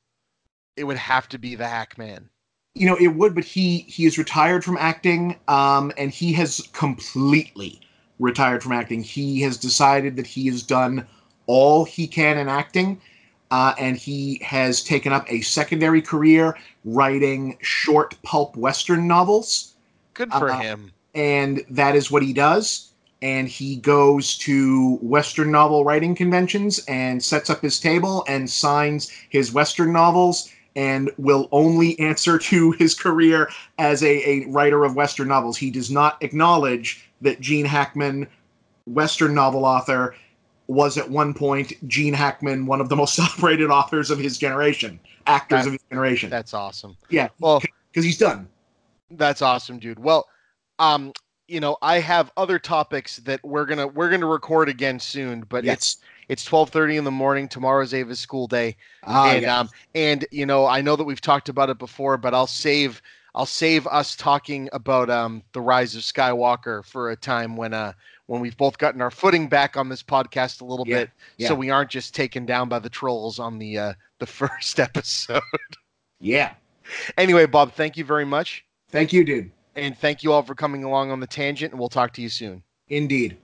Speaker 1: it would have to be the Hackman.
Speaker 2: you know, it would, but he he is retired from acting, um, and he has completely retired from acting. He has decided that he has done all he can in acting, uh, and he has taken up a secondary career writing short pulp western novels.
Speaker 1: Good for
Speaker 2: Uh,
Speaker 1: him.
Speaker 2: and that is what he does. And he goes to Western novel writing conventions and sets up his table and signs his Western novels and will only answer to his career as a, a writer of Western novels. He does not acknowledge that Gene Hackman, Western novel author, was at one point Gene Hackman, one of the most celebrated authors of his generation, actors
Speaker 1: That-
Speaker 2: of his generation.
Speaker 1: That's awesome.
Speaker 2: yeah,
Speaker 1: Well,
Speaker 2: because he's done.
Speaker 1: That's awesome, dude. Well, um, you know, I have other topics that we're gonna we're gonna record again soon, but it's it's twelve thirty in the morning. Tomorrow's Ava's school day,
Speaker 2: Ah,
Speaker 1: and
Speaker 2: yeah.
Speaker 1: um, and you know, I know that we've talked about it before, but I'll save I'll save us talking about um the rise of Skywalker for a time when uh when we've both gotten our footing back on this podcast a little
Speaker 2: Yeah,
Speaker 1: bit,
Speaker 2: yeah.
Speaker 1: so we aren't just taken down by the trolls on the uh the first episode.
Speaker 2: yeah.
Speaker 1: anyway, Bob, thank you very much.
Speaker 2: Thank you, dude.
Speaker 1: And thank you all for coming along on the tangent, and we'll talk to you soon.
Speaker 2: Indeed.